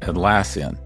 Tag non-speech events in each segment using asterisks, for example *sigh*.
Atlassian.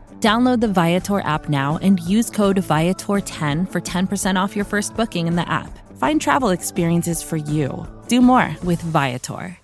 Download the Viator app now and use code Viator10 for 10% off your first booking in the app. Find travel experiences for you. Do more with Viator.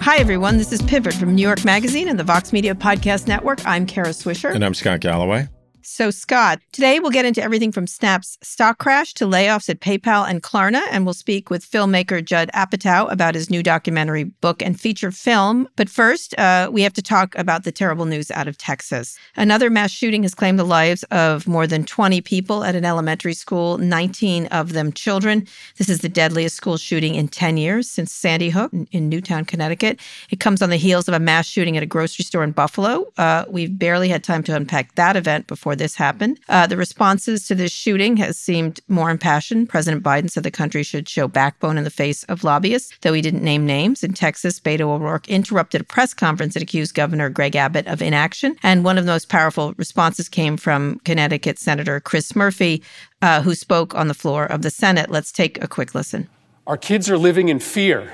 Hi, everyone. This is Pivot from New York Magazine and the Vox Media Podcast Network. I'm Kara Swisher. And I'm Scott Galloway. So, Scott, today we'll get into everything from Snap's stock crash to layoffs at PayPal and Klarna, and we'll speak with filmmaker Judd Apatow about his new documentary book and feature film. But first, uh, we have to talk about the terrible news out of Texas. Another mass shooting has claimed the lives of more than 20 people at an elementary school, 19 of them children. This is the deadliest school shooting in 10 years since Sandy Hook in, in Newtown, Connecticut. It comes on the heels of a mass shooting at a grocery store in Buffalo. Uh, we've barely had time to unpack that event before before this happened. Uh, the responses to this shooting has seemed more impassioned. President Biden said the country should show backbone in the face of lobbyists, though he didn't name names. In Texas, Beto O'Rourke interrupted a press conference that accused Governor Greg Abbott of inaction. And one of the most powerful responses came from Connecticut Senator Chris Murphy, uh, who spoke on the floor of the Senate. Let's take a quick listen. Our kids are living in fear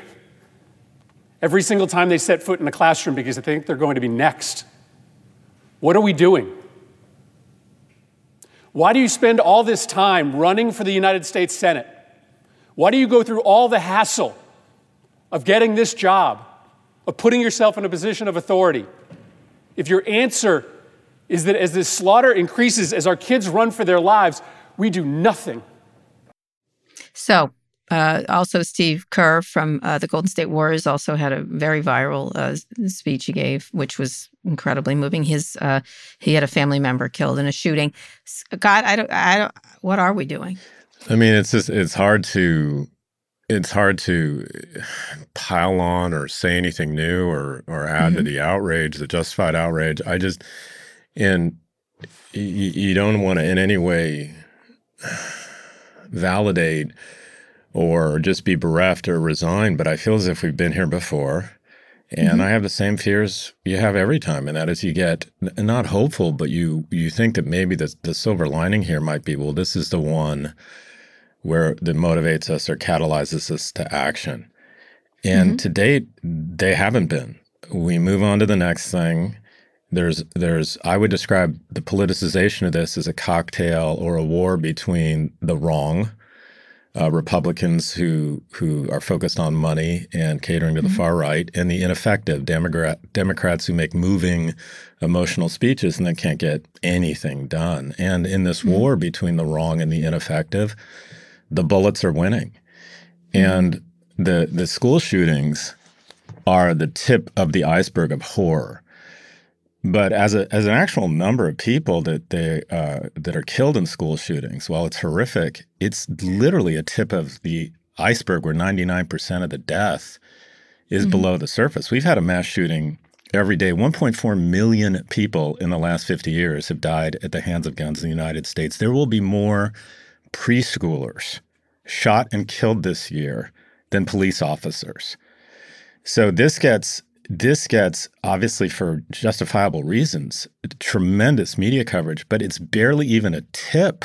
every single time they set foot in a classroom because they think they're going to be next. What are we doing? Why do you spend all this time running for the United States Senate? Why do you go through all the hassle of getting this job, of putting yourself in a position of authority? If your answer is that as this slaughter increases, as our kids run for their lives, we do nothing. So, uh, also, Steve Kerr from uh, the Golden State Warriors also had a very viral uh, speech he gave, which was incredibly moving. His uh, he had a family member killed in a shooting. God, I don't, I don't. What are we doing? I mean, it's just it's hard to it's hard to pile on or say anything new or or add mm-hmm. to the outrage, the justified outrage. I just and you, you don't want to in any way validate or just be bereft or resign. But I feel as if we've been here before. And mm-hmm. I have the same fears you have every time, and that is you get not hopeful, but you you think that maybe the the silver lining here might be, well, this is the one where that motivates us or catalyzes us to action. And mm-hmm. to date, they haven't been. We move on to the next thing. There's there's I would describe the politicization of this as a cocktail or a war between the wrong uh, Republicans who who are focused on money and catering to the mm-hmm. far right, and the ineffective Democrat, Democrats who make moving, emotional speeches and then can't get anything done. And in this mm-hmm. war between the wrong and the ineffective, the bullets are winning, mm-hmm. and the the school shootings are the tip of the iceberg of horror. But as a as an actual number of people that they uh, that are killed in school shootings, while it's horrific, it's literally a tip of the iceberg where 99% of the death is mm-hmm. below the surface. We've had a mass shooting every day. 1.4 million people in the last 50 years have died at the hands of guns in the United States. There will be more preschoolers shot and killed this year than police officers. So this gets this gets obviously for justifiable reasons tremendous media coverage but it's barely even a tip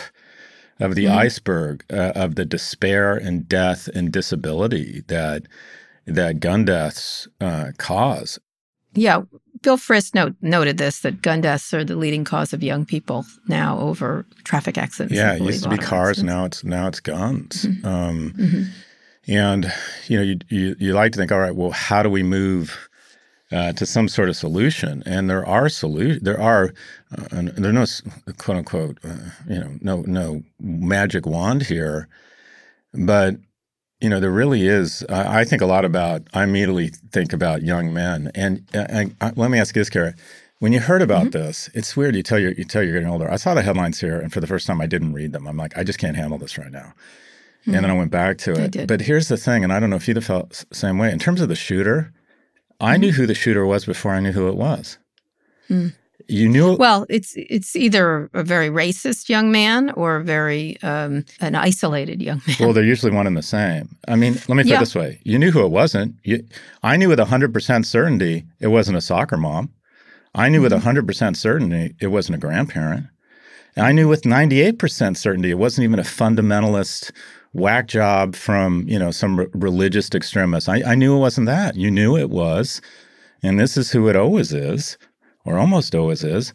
of the mm-hmm. iceberg uh, of the despair and death and disability that that gun deaths uh, cause yeah Bill Frist note, noted this that gun deaths are the leading cause of young people now over traffic accidents. Yeah, it used to be cars. Accidents. Now it's now it's guns. Mm-hmm. Um, mm-hmm. And you know, you, you you like to think, all right, well, how do we move uh, to some sort of solution? And there are solution. There are uh, there are no quote unquote, uh, you know, no no magic wand here, but you know, there really is. I, I, think a lot about. I immediately think about young men, and, and, and let me ask you this, Kara. When you heard about mm-hmm. this, it's weird. You tell you you tell you're getting older. I saw the headlines here, and for the first time, I didn't read them. I'm like, I just can't handle this right now. Mm-hmm. And then I went back to it. But here's the thing, and I don't know if you'd have felt the same way. In terms of the shooter, I mm-hmm. knew who the shooter was before I knew who it was. Mm. You knew well. It's it's either a very racist young man or a very um, an isolated young man. Well, they're usually one and the same. I mean, let me put yeah. it this way: you knew who it wasn't. You, I knew with hundred percent certainty it wasn't a soccer mom. I knew mm-hmm. with hundred percent certainty it wasn't a grandparent. And I knew with ninety eight percent certainty it wasn't even a fundamentalist whack job from you know some r- religious extremist. I, I knew it wasn't that. You knew it was, and this is who it always is or almost always is,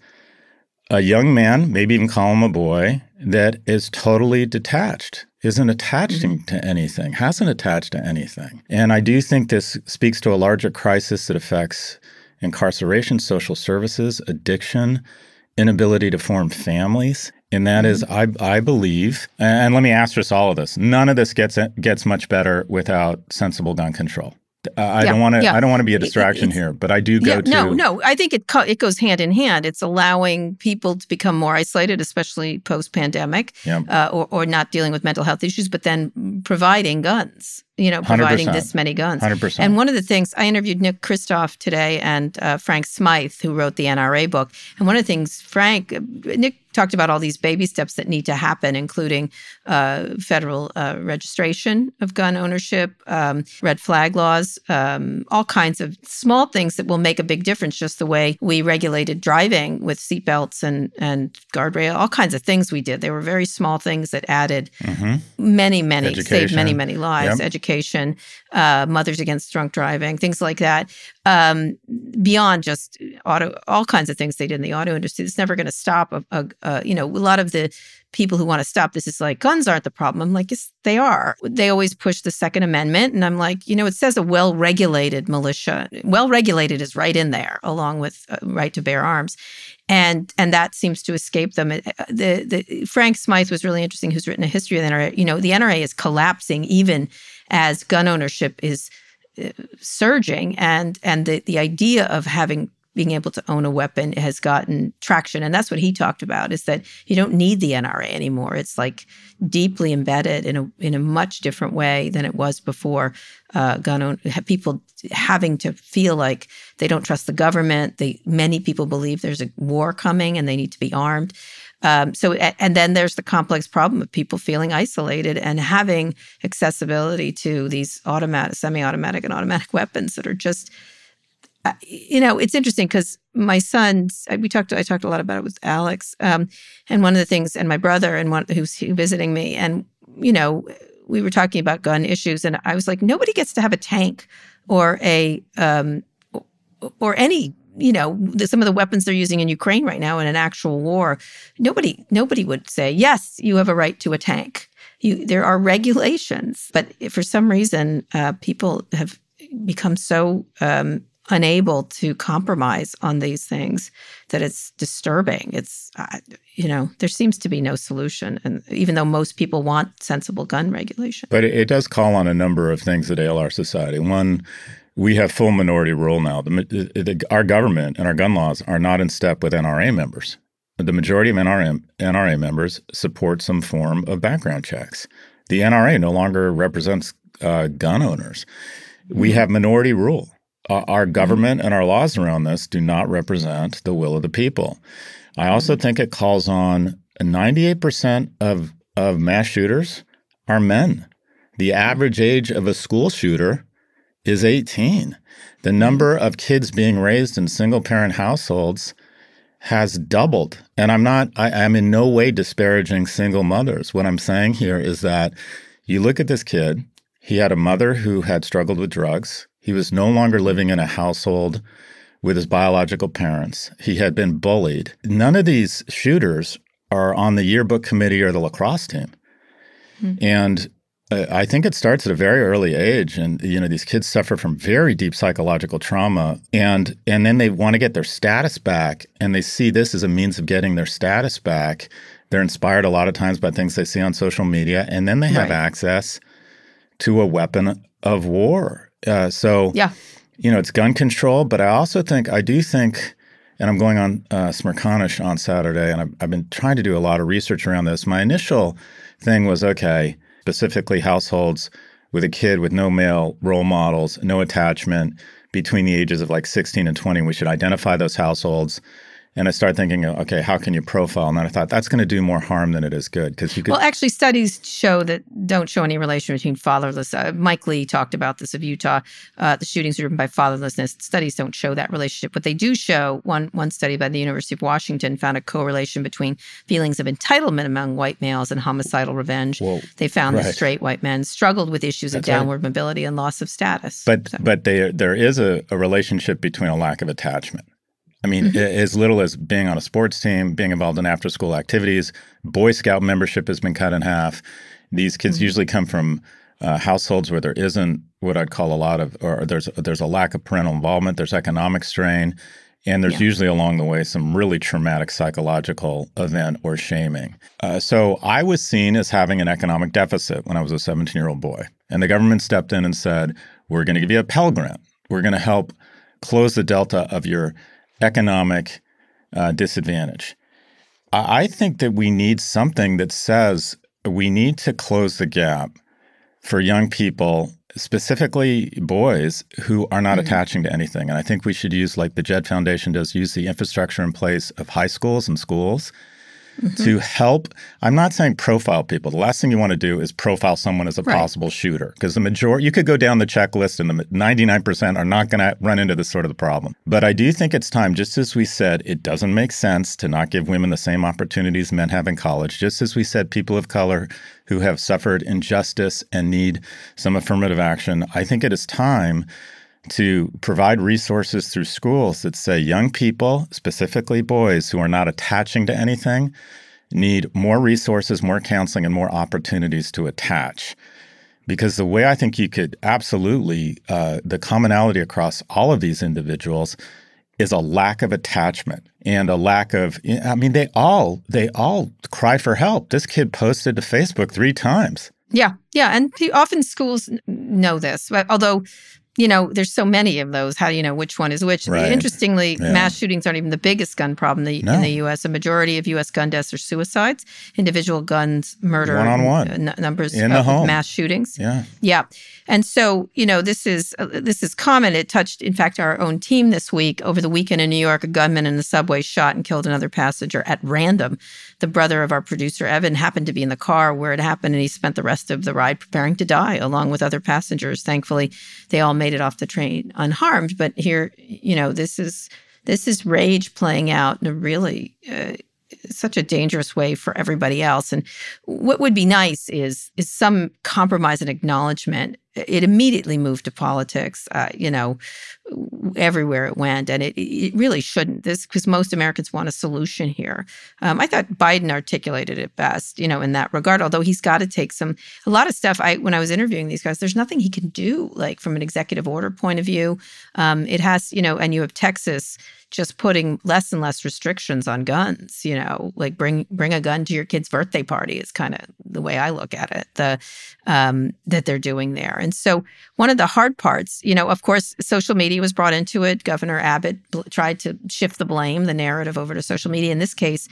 a young man, maybe even call him a boy, that is totally detached, isn't attached mm-hmm. to anything, hasn't attached to anything. And I do think this speaks to a larger crisis that affects incarceration, social services, addiction, inability to form families. And that mm-hmm. is, I, I believe, and let me asterisk all of this. None of this gets gets much better without sensible gun control. Uh, I yeah, don't want to. Yeah. I don't want to be a distraction here, but I do go yeah, to. No, no. I think it co- it goes hand in hand. It's allowing people to become more isolated, especially post pandemic, uh, or or not dealing with mental health issues, but then providing guns you know, providing 100%. this many guns. 100%. And one of the things I interviewed Nick Kristof today and uh, Frank Smyth, who wrote the NRA book. And one of the things Frank, Nick talked about all these baby steps that need to happen, including uh, federal uh, registration of gun ownership, um, red flag laws, um, all kinds of small things that will make a big difference. Just the way we regulated driving with seatbelts and and guardrail, all kinds of things we did. They were very small things that added mm-hmm. many, many, Education. saved many, many lives. Yep. Education education, uh, Mothers Against Drunk Driving, things like that. Um, beyond just auto, all kinds of things they did in the auto industry. It's never going to stop. A, a, a, you know, a lot of the people who want to stop this is like guns aren't the problem. I'm like, yes, they are. They always push the Second Amendment, and I'm like, you know, it says a well-regulated militia. Well-regulated is right in there, along with uh, right to bear arms and and that seems to escape them. Uh, the the Frank Smyth was really interesting, who's written a history of the NRA. You know, the NRA is collapsing even as gun ownership is uh, surging, and and the the idea of having being able to own a weapon has gotten traction. And that's what he talked about is that you don't need the NRA anymore. It's like deeply embedded in a in a much different way than it was before uh, gun own people having to feel like they don't trust the government. They many people believe there's a war coming and they need to be armed um, so, and then there's the complex problem of people feeling isolated and having accessibility to these automatic, semi-automatic, and automatic *laughs* weapons that are just, uh, you know, it's interesting because my sons, we talked, I talked a lot about it with Alex, um, and one of the things, and my brother, and one who's visiting me, and you know, we were talking about gun issues, and I was like, nobody gets to have a tank or a um, or any you know the, some of the weapons they're using in Ukraine right now in an actual war, nobody nobody would say yes, you have a right to a tank. You, there are regulations, but for some reason, uh, people have become so um, unable to compromise on these things that it's disturbing. It's uh, you know there seems to be no solution, and even though most people want sensible gun regulation, but it, it does call on a number of things that ail our society. One we have full minority rule now. The, the, our government and our gun laws are not in step with NRA members. The majority of NRA, NRA members support some form of background checks. The NRA no longer represents uh, gun owners. We have minority rule. Uh, our government and our laws around this do not represent the will of the people. I also think it calls on 98% of, of mass shooters are men. The average age of a school shooter is 18. The number of kids being raised in single parent households has doubled. And I'm not, I, am in no way disparaging single mothers. What I'm saying here is that you look at this kid, he had a mother who had struggled with drugs. He was no longer living in a household with his biological parents. He had been bullied. None of these shooters are on the yearbook committee or the lacrosse team. Mm-hmm. And I think it starts at a very early age, and you know these kids suffer from very deep psychological trauma, and and then they want to get their status back, and they see this as a means of getting their status back. They're inspired a lot of times by things they see on social media, and then they have right. access to a weapon of war. Uh, so yeah, you know it's gun control, but I also think I do think and I'm going on uh, Smerconish on Saturday, and I've, I've, been trying to do a lot of research around this. My initial thing was okay, specifically households with a kid with no male role models, no attachment between the ages of like 16 and 20. We should identify those households and I started thinking, okay, how can you profile? And then I thought that's going to do more harm than it is good because you could. Well, actually, studies show that don't show any relation between fatherless. Uh, Mike Lee talked about this of Utah. Uh, the shootings are driven by fatherlessness. Studies don't show that relationship. What they do show, one one study by the University of Washington found a correlation between feelings of entitlement among white males and homicidal revenge. Whoa, they found right. that straight white men struggled with issues that's of downward right. mobility and loss of status. But so. but they, there is a, a relationship between a lack of attachment I mean, mm-hmm. as little as being on a sports team, being involved in after school activities, Boy Scout membership has been cut in half. These kids mm-hmm. usually come from uh, households where there isn't what I'd call a lot of, or there's there's a lack of parental involvement. There's economic strain, and there's yeah. usually along the way some really traumatic psychological event or shaming. Uh, so I was seen as having an economic deficit when I was a 17 year old boy, and the government stepped in and said, "We're going to give you a Pell Grant. We're going to help close the delta of your." Economic uh, disadvantage. I think that we need something that says we need to close the gap for young people, specifically boys who are not mm-hmm. attaching to anything. And I think we should use, like the Jed Foundation does, use the infrastructure in place of high schools and schools mm-hmm. to help. I'm not saying profile people. The last thing you want to do is profile someone as a right. possible shooter because the majority, you could go down the checklist and the 99% are not going to run into this sort of the problem. But I do think it's time, just as we said, it doesn't make sense to not give women the same opportunities men have in college. Just as we said, people of color who have suffered injustice and need some affirmative action. I think it is time to provide resources through schools that say young people, specifically boys who are not attaching to anything, need more resources, more counseling, and more opportunities to attach. Because the way I think you could absolutely, uh, the commonality across all of these individuals is a lack of attachment and a lack of i mean they all they all cry for help this kid posted to facebook three times yeah yeah and often schools know this but although you know, there's so many of those. How do you know which one is which? Right. Interestingly, yeah. mass shootings aren't even the biggest gun problem in the, no. in the U.S. A majority of U.S. gun deaths are suicides. Individual guns murder one on one numbers in the home. mass shootings. Yeah, yeah. And so, you know, this is uh, this is common. It touched, in fact, our own team this week. Over the weekend in New York, a gunman in the subway shot and killed another passenger at random. The brother of our producer Evan happened to be in the car where it happened, and he spent the rest of the ride preparing to die, along with other passengers. Thankfully, they all made it off the train unharmed. But here, you know, this is this is rage playing out in a really uh, such a dangerous way for everybody else. And what would be nice is is some compromise and acknowledgement. It immediately moved to politics, uh, you know, everywhere it went, and it, it really shouldn't. This because most Americans want a solution here. Um, I thought Biden articulated it best, you know, in that regard. Although he's got to take some a lot of stuff. I when I was interviewing these guys, there's nothing he can do, like from an executive order point of view. Um, it has, you know, and you have Texas just putting less and less restrictions on guns you know like bring bring a gun to your kid's birthday party is kind of the way i look at it the um, that they're doing there and so one of the hard parts you know of course social media was brought into it governor abbott bl- tried to shift the blame the narrative over to social media in this case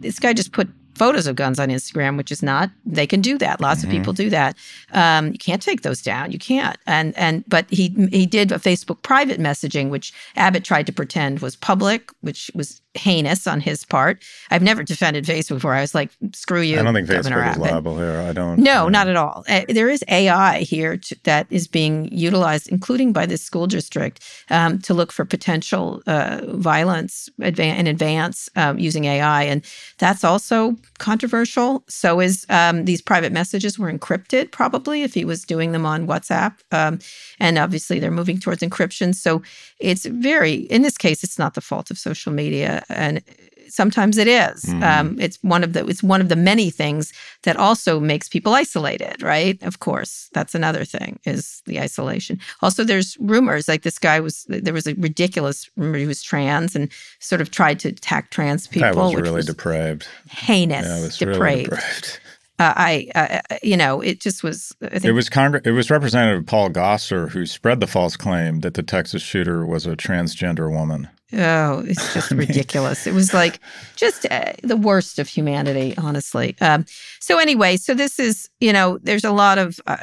this guy just put photos of guns on Instagram, which is not they can do that. Lots mm-hmm. of people do that. Um, you can't take those down. You can't. And and but he he did a Facebook private messaging, which Abbott tried to pretend was public, which was heinous on his part. I've never defended Facebook before. I was like, screw you. I don't think Governor Facebook is Abbott. liable here. I don't. No, not at all. Uh, there is AI here to, that is being utilized, including by this school district, um, to look for potential uh, violence advan- in advance um, using AI, and that's also controversial. So is um, these private messages were encrypted, probably if he was doing them on WhatsApp, um, and obviously they're moving towards encryption. So it's very, in this case, it's not the fault of social media, and sometimes it is. Mhm. Um, it's one of the it's one of the many things that also makes people isolated, right? Of course, that's another thing is the isolation. Also, there's rumors like this guy was there was a ridiculous rumor he was trans and sort of tried to attack trans people, That was which really was depraved. heinous, Yeah, was depraved. really depraved. Uh, I, uh, you know, it just was. I think It was Congre- It was Representative Paul Gosar who spread the false claim that the Texas shooter was a transgender woman. Oh, it's just *laughs* ridiculous. It was like just uh, the worst of humanity, honestly. Um, so anyway, so this is you know, there's a lot of uh,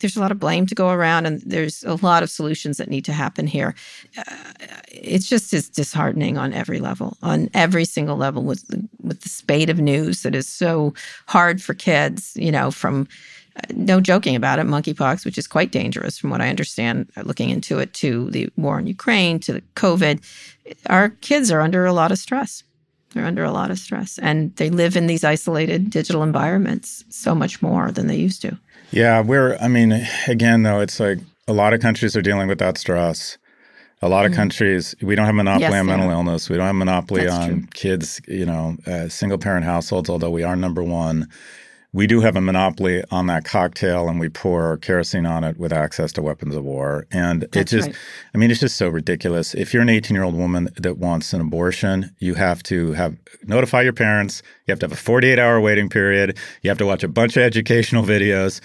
there's a lot of blame to go around, and there's a lot of solutions that need to happen here. Uh, it's just is disheartening on every level, on every single level, with the, with the spate of news that is so hard for kids. You know, from no joking about it, monkeypox, which is quite dangerous from what I understand, uh, looking into it, to the war in Ukraine, to the COVID. Our kids are under a lot of stress. They're under a lot of stress and they live in these isolated digital environments so much more than they used to. Yeah, we're, I mean, again, though, it's like a lot of countries are dealing with that stress. A lot of countries, we don't have monopoly Mm-hmm. Yes, on mental illness. We don't have monopoly That's on true. kids, you know, uh, single parent households, although we are number one. We do have a monopoly on that cocktail and we pour kerosene on it with access to weapons of war. And it That's just, right. I mean, it's just so ridiculous. If you're an 18 year old woman that wants an abortion, you have to have notify your parents. You have to have a 48 hour waiting period. You have to watch a bunch of educational *laughs* videos.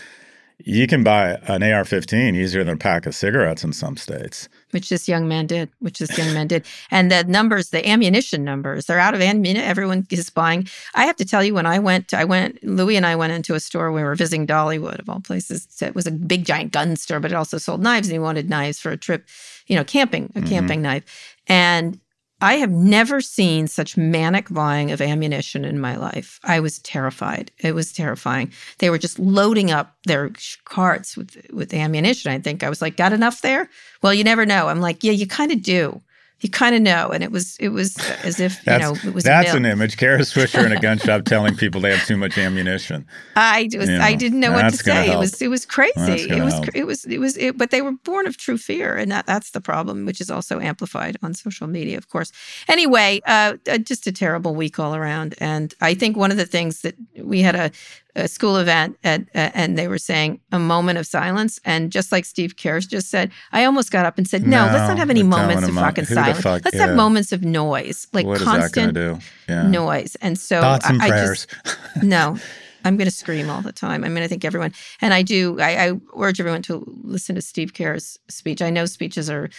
You can buy an AR 15 easier than a pack of cigarettes in some states. which this young man did, which this young man did. And the numbers, the ammunition numbers, they're out of ammunition. Everyone is buying. I have to tell you, when I went, I went, Louis and I went into a store. We were visiting Dollywood, of all places. It was a big, giant gun store, but it also sold knives. And he wanted knives for a trip, you know, camping, a mm-hmm. camping knife. And I have never seen such manic buying of ammunition in my life. I was terrified. It was terrifying. They were just loading up their carts with with ammunition. I think I was like, "Got enough there?" Well, you never know. I'm like, "Yeah, you kind of do. You kind of know." And it was it was as if you know it was. that's an image. Kara Swisher in a gun shop telling people they have too much ammunition. I was You I didn't know what to say. It was it was crazy. It was help. it was it was it, but they were born of true fear, and that that's the problem, which is also amplified on social media, of course. Anyway, uh, uh, just a terrible week all around, and I think one of the things that we had a, a school event at, uh, and they were saying a moment of silence, and just like Steve Kerr just said, I almost got up and said, no, let's not have any moments of uh, fucking silence. fuck- let's yeah. have moments of noise, like what is that going to constant? Yeah. noise, and so Thoughts and I, I just *laughs* no i'm going to scream all the time i mean i think everyone and i do i, I urge everyone to listen to steve kerr's speech i know speeches are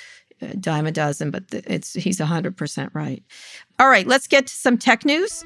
a dime a dozen but it's he's 100% right all right let's get to some tech news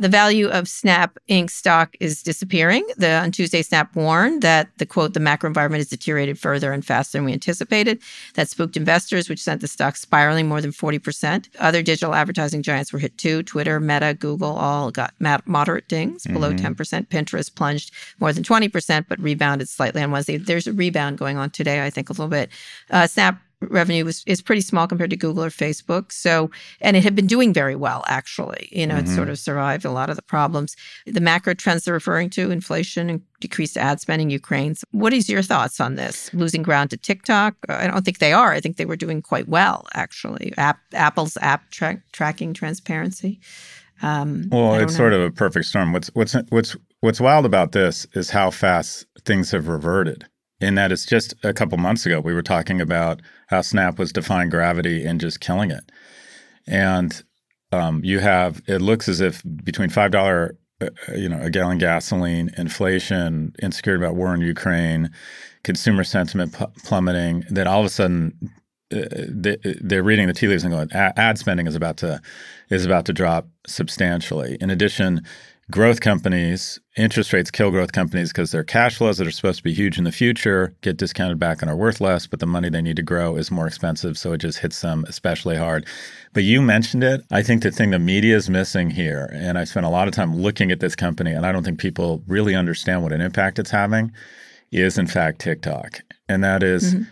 the value of Snap Inc. stock is disappearing. The on Tuesday, Snap warned that the quote the macro environment has deteriorated further and faster than we anticipated. That spooked investors, which sent the stock spiraling more than forty percent. Other digital advertising giants were hit too. Twitter, Meta, Google all got moderate dings, below ten percent. Pinterest plunged more than twenty percent, but rebounded slightly on Wednesday. There's a rebound going on today, I think, a little bit. Uh, Snap revenue was is pretty small compared to Google or Facebook. So, and it had been doing very well actually. You know, it sort of survived a lot of the problems. The macro trends they're referring to: inflation and decreased ad spending, Ukraine. What is your thoughts on this? Losing ground to TikTok? I don't think they are. I think they were doing quite well actually. App, Apple's app tra- tracking transparency. Um, Well, it's know. sort of a perfect storm. What's what's what's what's wild about this is how fast things have reverted. In that it's just a couple months ago we were talking about how Snap was defying gravity and just killing it, and um, you have it looks as if between five dollar, uh, you know, a gallon gasoline, inflation, insecurity about war in Ukraine, consumer sentiment pl- plummeting, that all of a sudden uh, they, they're reading the tea leaves and going, ad spending is about to is about to drop substantially. In addition, growth companies, interest rates kill growth companies because their cash flows that are supposed to be huge in the future get discounted back and are worth less, but the money they need to grow is more expensive. So it just hits them especially hard. But you mentioned it. I think the thing the media is missing here, and I spent a lot of time looking at this company, and I don't think people really understand what an impact it's having, is in fact TikTok. And that is, mm-hmm.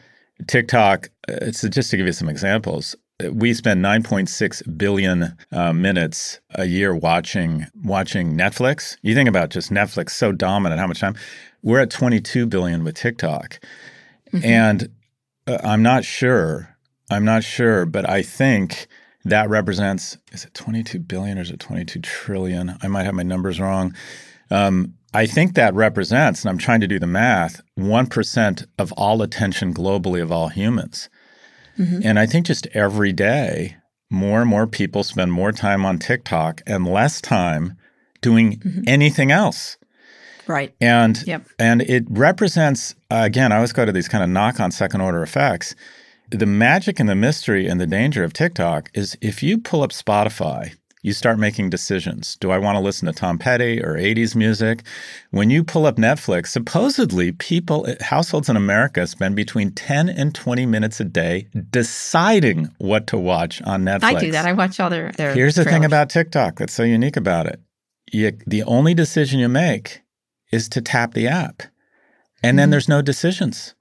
TikTok, it's just to give you some examples we spend 9.6 billion uh, minutes a year watching watching Netflix. You think about just Netflix so dominant how much time we're at 22 billion with TikTok. Mm-hmm. And uh, I'm not sure. I'm not sure, but I think that represents is it 22 billion or is it 22 trillion? I might have my numbers wrong. Um, I think that represents, and I'm trying to do the math, 1% of all attention globally of all humans. Mm-hmm. And I think just every day, more and more people spend more time on TikTok and less time doing mm-hmm. anything else. Right. And yep. and it represents uh, again, I always go to these kind of knock on second order effects. The magic and the mystery and the danger of TikTok is if you pull up Spotify you start making decisions. Do I want to listen to Tom Petty or 80s music? When you pull up Netflix, supposedly people, households in America spend between 10 and 20 minutes a day deciding what to watch on Netflix. I do that. I watch all their, their Here's trailers. the thing about TikTok that's so unique about it. You, the only decision you make is to tap the app. And mm-hmm. then there's no decisions.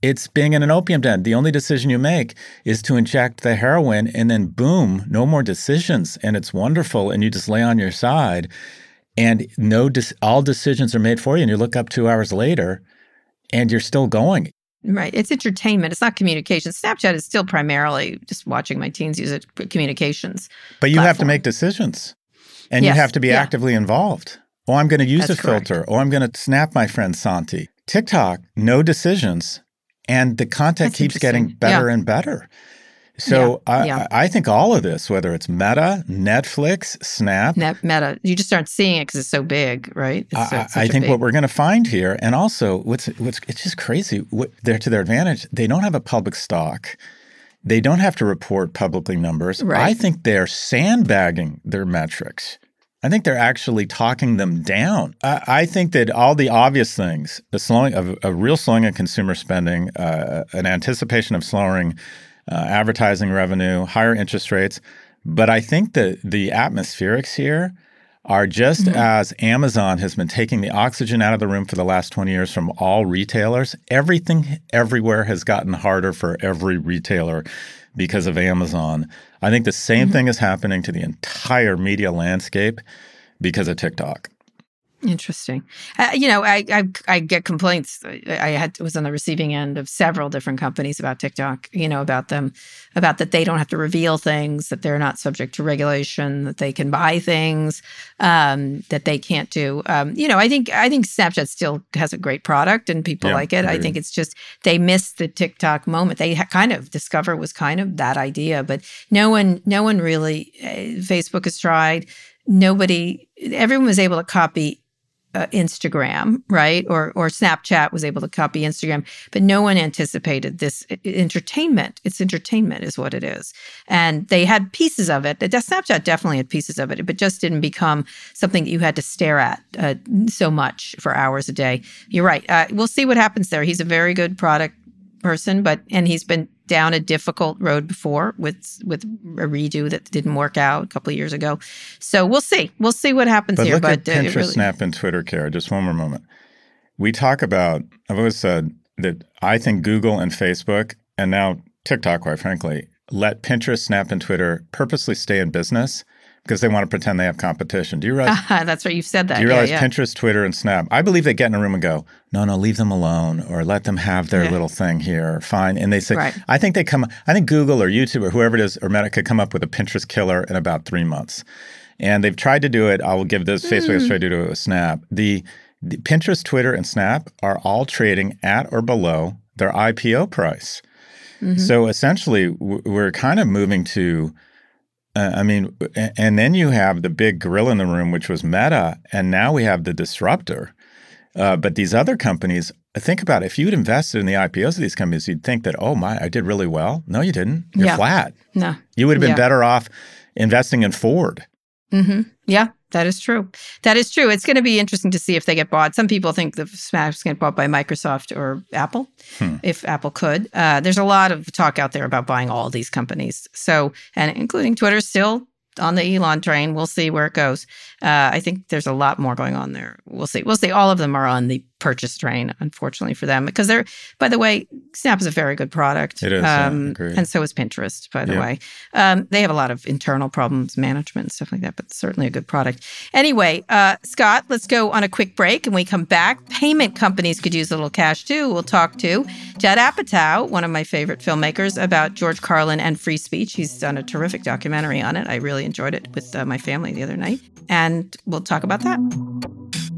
It's being in an opium den. The only decision you make is to inject the heroin, and then boom, no more decisions. And it's wonderful. And you just lay on your side, and no, all decisions are made for you. And you look up two hours later, and you're still going. Right. It's entertainment. It's not communication. Snapchat is still primarily just watching my teens use it for communications. But you platform. have to make decisions, and yes. you have to be yeah. actively involved. Oh, I'm going to use That's a filter. Correct. Oh, I'm going to snap my friend Santi. TikTok, no decisions and the content That's keeps getting better yeah. and better. So yeah, I, yeah. I think all of this, whether it's Meta, Netflix, Snap, Net, Meta, you just aren't seeing it because it's so big, right? It's, I, I think big... what we're going to find here, and also what's what's it's just crazy. What, they're to their advantage. They don't have a public stock. They don't have to report publicly numbers. Right. I think they're sandbagging their metrics. I think they're actually talking them down. I, I think that all the obvious things, the slowing of a real slowing of consumer spending, uh, an anticipation of slowing uh, advertising revenue, higher interest rates, but I think that the atmospherics here are just mm-hmm. as Amazon has been taking the oxygen out of the room for the last 20 years from all retailers. Everything everywhere has gotten harder for every retailer because of Amazon. I think the same mm-hmm. thing is happening to the entire media landscape because of TikTok. Interesting. Uh, you know, I, I, I get complaints. I had was on the receiving end of several different companies about TikTok. You know, about them, about that they don't have to reveal things, that they're not subject to regulation, that they can buy things um, that they can't do. Um, you know, I think I think Snapchat still has a great product and people yeah, like it. I, I think it's just they missed the TikTok moment. They ha- kind of discover was kind of that idea, but no one, no one really. Uh, Facebook has tried. Nobody, everyone was able to copy uh, Instagram, right? Or or Snapchat was able to copy Instagram, but no one anticipated this entertainment. It's entertainment, is what it is, and they had pieces of it. Snapchat definitely had pieces of it, but just didn't become something that you had to stare at uh, so much for hours a day. You're right. Uh, we'll see what happens there. He's a very good product person, but and he's been down a difficult road before with with a redo that didn't work out a couple of years ago. So we'll see. We'll see what happens but here. Look but uh, at Pinterest, really... Snap, and Twitter, Kara. Just one more moment. We talk about. I've always said that I think Google and Facebook, and now TikTok, quite frankly, let Pinterest, Snap, and Twitter purposely stay in business because they want to pretend they have competition. Do you realize? *laughs* That's right. You've said that. Do you realize yeah, yeah. Pinterest, Twitter, and Snap? I believe they get in a room and go, no, no, leave them alone or let them have their yeah. little thing here. Fine. And they say, right. I think they come, I think Google or YouTube or whoever it is or Meta could come up with a Pinterest killer in about three months. And they've tried to do it. I will give this mm. Facebook has tried to do it with Snap. The, the Pinterest, Twitter, and Snap are all trading at or below their IPO price. Mm-hmm. So essentially, we're kind of moving to uh, I mean, and then you have the big gorilla in the room, which was Meta, and now we have the disruptor. Uh, but these other companies, think about it. If you'd invested in the IPOs of these companies, you'd think that, oh my, I did really well. No, you didn't. You're yeah. flat. No. You would have been yeah. better off investing in Ford. Mm-hmm. Yeah. That is true. That is true. It's going to be interesting to see if they get bought. Some people think the Snaps get bought by Microsoft or Apple, hmm. if Apple could. Uh, there's a lot of talk out there about buying all these companies. So, and including Twitter, still on the Elon train. We'll see where it goes. Uh, I think there's a lot more going on there. We'll see. We'll see. All of them are on the purchase train, unfortunately for them, because they're. By the way, Snap is a very good product. It is, um, yeah, and so is Pinterest. By the yeah. way, um, they have a lot of internal problems, management and stuff like that, but certainly a good product. Anyway, uh, Scott, let's go on a quick break, and we come back. Payment companies could use a little cash too. We'll talk to Judd Apatow, one of my favorite filmmakers, about George Carlin and free speech. He's done a terrific documentary on it. I really enjoyed it with uh, my family the other night, and we'll talk about that.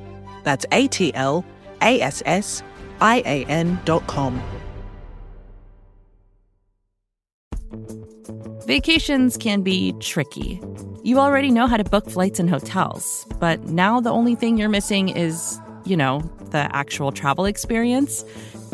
That's A T L A S S I A N dot com. Vacations can be tricky. You already know how to book flights and hotels, but now the only thing you're missing is, you know, the actual travel experience.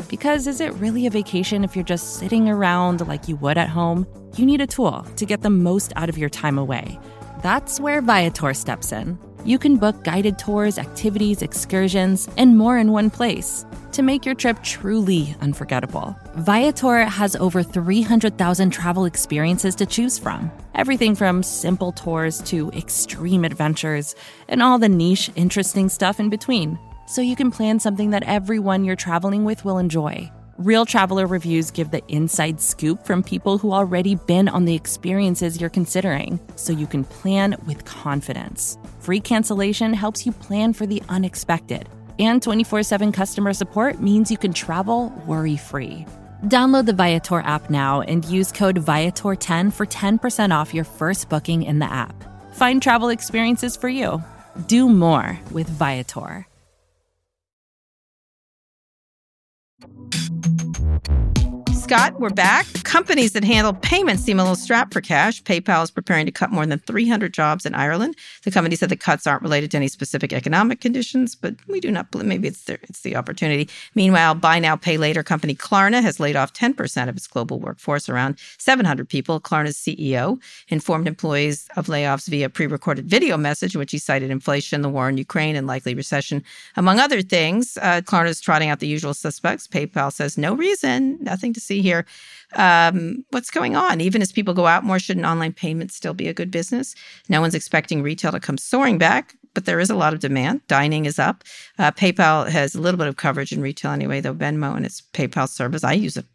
Because is it really a vacation if you're just sitting around like you would at home? You need a tool to get the most out of your time away. That's where Viator steps in you can book guided tours, activities, excursions, and more in one place to make your trip truly unforgettable. Viator has over 300,000 travel experiences to choose from. Everything from simple tours to extreme adventures and all the niche, interesting stuff in between. So you can plan something that everyone you're traveling with will enjoy. Real traveler reviews give the inside scoop from people who already been on the experiences you're considering, so you can plan with confidence. Free cancellation helps you plan for the unexpected. And 24 7 customer support means you can travel worry free. Download the Viator app now and use code Viator10 for 10% off your first booking in the app. Find travel experiences for you. Do more with Viator. Scott, we're back. Companies that handle payments seem a little strapped for cash. PayPal is preparing to cut more than 300 jobs in Ireland. The company said the cuts aren't related to any specific economic conditions, but we do not believe maybe it's the, it's the opportunity. Meanwhile, buy now, pay later company Klarna has laid off 10% of its global workforce, around 700 people. Klarna's CEO informed employees of layoffs via pre recorded video message, which he cited inflation, the war in Ukraine, and likely recession. Among other things, uh, Klarna is trotting out the usual suspects. PayPal says no reason, nothing to see see here. Um, what's going on? Even as people go out more, shouldn't online payments still be a good business? No one's expecting retail to come soaring back, but there is a lot of demand. Dining is up. Uh, PayPal has a little bit of coverage in retail anyway, though Venmo and its PayPal service, I use it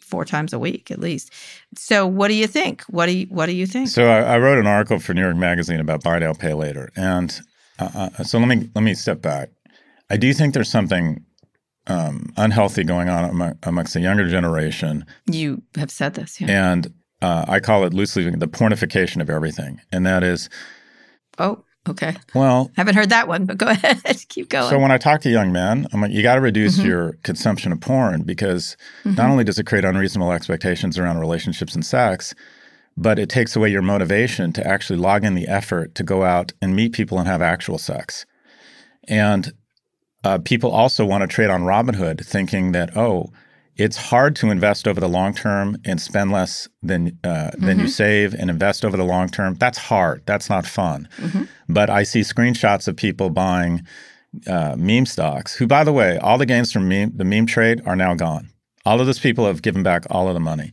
four times a week at least. So, what do you think? What do you What do you think? So, I, I wrote an article for New York Magazine about buy now, pay later, and uh, uh so let me let me step back. I do think there's something um, unhealthy going on among, amongst the younger generation. You have said this, yeah. And uh, I call it loosely the pornification of everything. And that is. Oh, okay. Well, I haven't heard that one, but go *laughs* ahead. Keep going. So when I talk to young men, I'm like, you got to reduce mm-hmm. your consumption of porn because mm-hmm. not only does it create unreasonable expectations around relationships and sex, but it takes away your motivation to actually log in the effort to go out and meet people and have actual sex. And uh, people also want to trade on Robinhood, thinking that oh, it's hard to invest over the long term and spend less than uh, mm-hmm. than you mm-hmm. save and invest over the long term. That's hard. That's not fun. Mm-hmm. But I see screenshots of people buying uh, meme stocks. Who, by the way, all the gains from meme, the meme trade are now gone. All of those people have given back all of the money.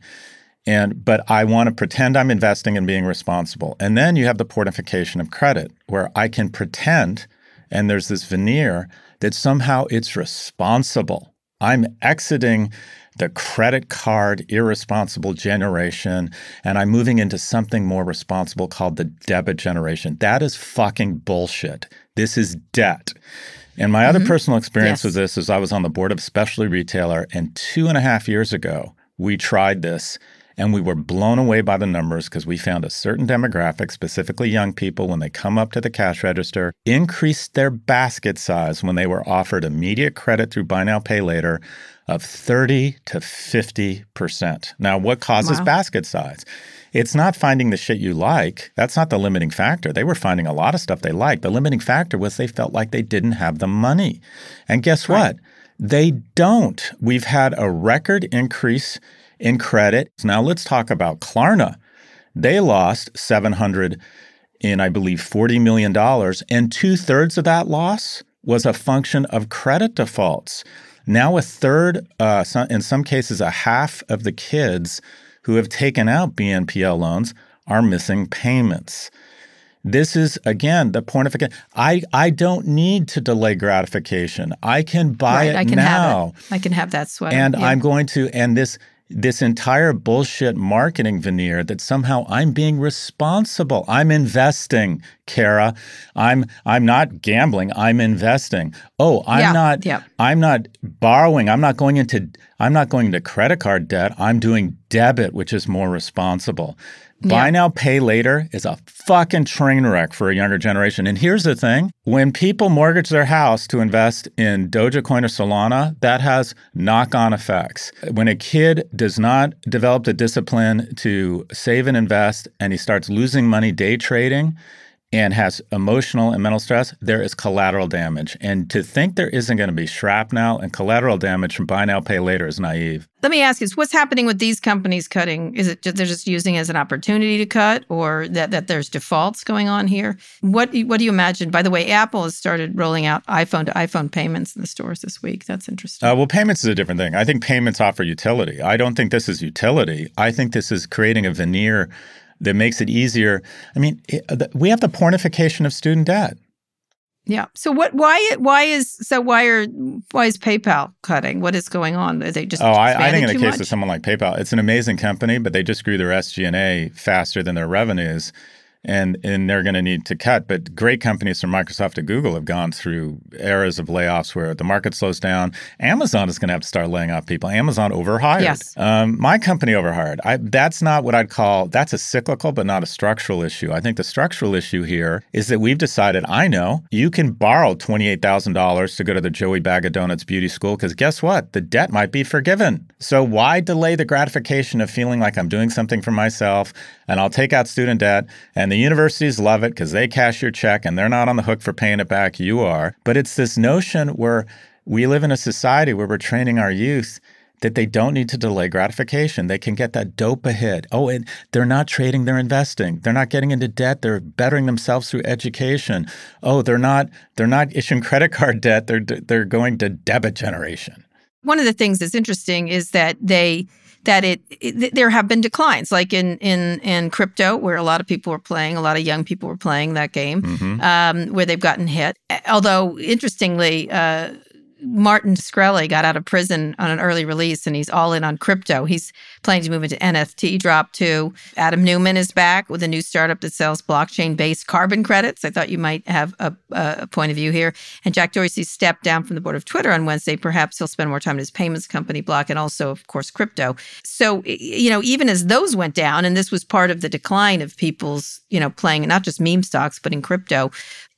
And but I want to pretend I'm investing and being responsible. And then you have the pornification of credit, where I can pretend, and there's this veneer that somehow it's responsible. I'm exiting the credit card irresponsible generation and I'm moving into something more responsible called the debit generation. That is fucking bullshit. This is debt. And my other mm-hmm. personal experience yes. with this is I was on the board of specialty retailer, and two and a half years ago, we tried this and we were blown away by the numbers because we found a certain demographic, specifically young people, when they come up to the cash register, increased their basket size when they were offered immediate credit through Buy Now, Pay Later of 30 to 50%. Now, what causes wow. basket size? It's not finding the shit you like. That's not the limiting factor. They were finding a lot of stuff they liked. The limiting factor was they felt like they didn't have the money. And guess right. what? They don't. We've had a record increase in credit. Now let's talk about Klarna. They lost 700 in, I believe, $40 million. And two thirds of that loss was a function of credit defaults. Now, a third, uh, in some cases, a half of the kids who have taken out BNPL loans are missing payments. This is again the point of again. I I don't need to delay gratification. I can buy right, it I can now. Have it. I can have that sweater. And yeah. I'm going to and this this entire bullshit marketing veneer that somehow I'm being responsible. I'm investing, Kara. I'm I'm not gambling. I'm investing. Oh, I'm yeah, not yeah. I'm not borrowing. I'm not going into I'm not going into credit card debt. I'm doing debit, which is more responsible. Buy now, pay later is a fucking train wreck for a younger generation. And here's the thing when people mortgage their house to invest in Dogecoin or Solana, that has knock on effects. When a kid does not develop the discipline to save and invest and he starts losing money day trading, and has emotional and mental stress, there is collateral damage. And to think there isn't going to be shrapnel and collateral damage from buy now, pay later is naive. Let me ask you, what's happening with these companies cutting? Is it just, they're just using it as an opportunity to cut or that, that there's defaults going on here? What, what do you imagine? By the way, Apple has started rolling out iPhone to iPhone payments in the stores this week. That's interesting. Uh, well, payments is a different thing. I think payments offer utility. I don't think this is utility. I think this is creating a veneer that makes it easier. I mean, uh, we have the pornification of student debt. Yeah. So what? Why? Why is so? Why are why is PayPal cutting? What is going on? Are they just? Oh, I, I, think in the case much? of someone like PayPal, it's an amazing company, but they just grew their SG&A faster than their revenues and and they're going to need to cut. But great companies from Microsoft to Google have gone through eras of layoffs where the market slows down. Amazon is going to have to start laying off people. Amazon overhired. Yes. Um, my company overhired. I, that's not what I'd call. That's a cyclical, but not a structural issue. I think the structural issue here is that we've decided. I know you can borrow twenty eight thousand dollars to go to the Joey Bag of Donuts beauty school because guess what? The debt might be forgiven. So why delay the gratification of feeling like I'm doing something for myself and I'll take out student debt and the universities love it because they cash your check and they're not on the hook for paying it back. You are. But it's this notion where we live in a society where we're training our youth that they don't need to delay gratification. They can get that dope ahead. Oh, and they're not trading, they're investing. They're not getting into debt, they're bettering themselves through education. Oh, they're not they're not issuing credit card debt, they're they're going to debit generation. One of the things that's interesting is that they that it, it, there have been declines, like in in in crypto, where a lot of people were playing, a lot of young people were playing that game, mm-hmm. um, where they've gotten hit. Although interestingly, uh, Martin Shkreli got out of prison on an early release and he's all in on crypto. He's planning to move into NFT drop too. Adam Neumann is back with a new startup that sells blockchain based carbon credits. I thought you might have a, a, point of view here. And Jack Dorsey stepped down from the board of Twitter on Wednesday. Perhaps he'll spend more time in his payments company, Block, and also, of course, crypto. So, you know, even as those went down, and this was part of the decline of people's, you know, playing not just meme stocks, but in crypto,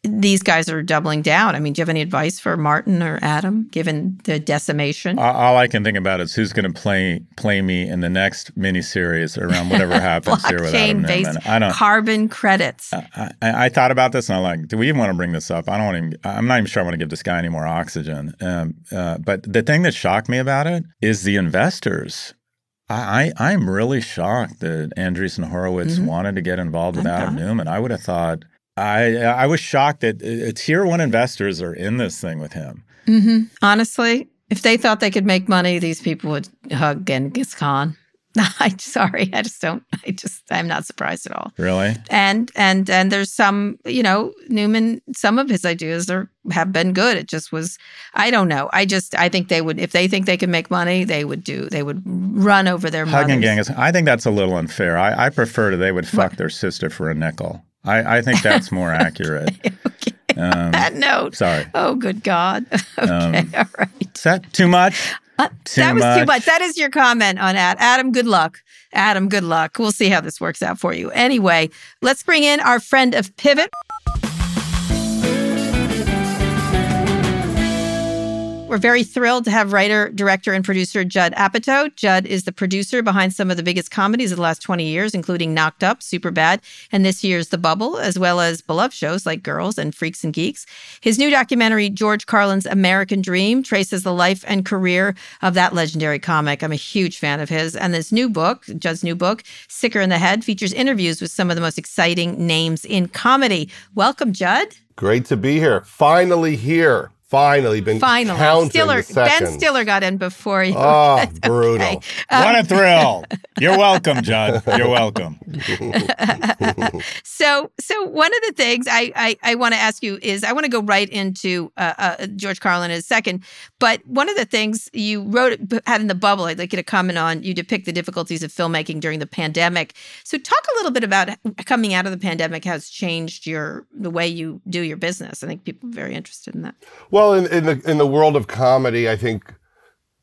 these guys are doubling down. I mean, do you have any advice for Martin or Adam? given the decimation. All, I can think about is who's going to play play me in the next miniseries around whatever *laughs* happens here with Adam Neumann. I don't. carbon credits. I, I, I thought about this and I'm like, do we even want to bring this up? I don't want to. I'm not even sure I want to give this guy any more oxygen. Um, uh, but the thing that shocked me about it is the investors. I, I I'm really shocked that Andreessen Horowitz Mhm. wanted to get involved with I'm Adam not. Neumann. I would have thought. I I was shocked that uh, tier one investors are in this thing with him. hmm Honestly, if they thought they could make money, these people would hug Genghis Khan. *laughs* I'm sorry, I just don't. I just I'm not surprised at all. Really? And and and there's some, you know, Neumann. Some of his ideas are have been good. It just was. I don't know. I just I think they would if they think they can make money, they would do. They would run over their Hugging mothers. Genghis. I think that's a little unfair. I, I prefer to they would fuck What? their sister for a nickel. I, I think that's more *laughs* accurate. *laughs* okay. Um, that note. sorry. Oh, good God. *laughs* okay, Um, all right. Is that too much? Uh, Too that was too much. much. That is your comment on Ad. Adam, good luck. Adam, good luck. We'll see how this works out for you. Anyway, let's bring in our friend of Pivot. We're very thrilled to have writer, director, and producer Judd Apatow. Judd is the producer behind some of the biggest comedies of the last 20 years, including Knocked Up, Superbad, and this year's The Bubble, as well as beloved shows like Girls and Freaks and Geeks. His new documentary, George Carlin's American Dream, traces the life and career of that legendary comic. I'm a huge fan of his. And this new book, Judd's new book, Sicker in the Head, features interviews with some of the most exciting names in comedy. Welcome, Judd. Great to be here. Finally here. Finally been Finally. counting Stiller, the Ben. Stiller got in before you. *laughs* Oh, brutal. Okay. Um, what a thrill! You're welcome, John. You're welcome. *laughs* so so one of the things I I, I want to ask you is I want to go right into uh, uh, George Carlin in a second, but one of the things you wrote had in the bubble I'd like you to comment on. You depict the difficulties of filmmaking during the pandemic. So talk a little bit about coming out of the pandemic has changed your the way you do your business. I think people are very interested in that. Well, in, in the in the world of comedy, I think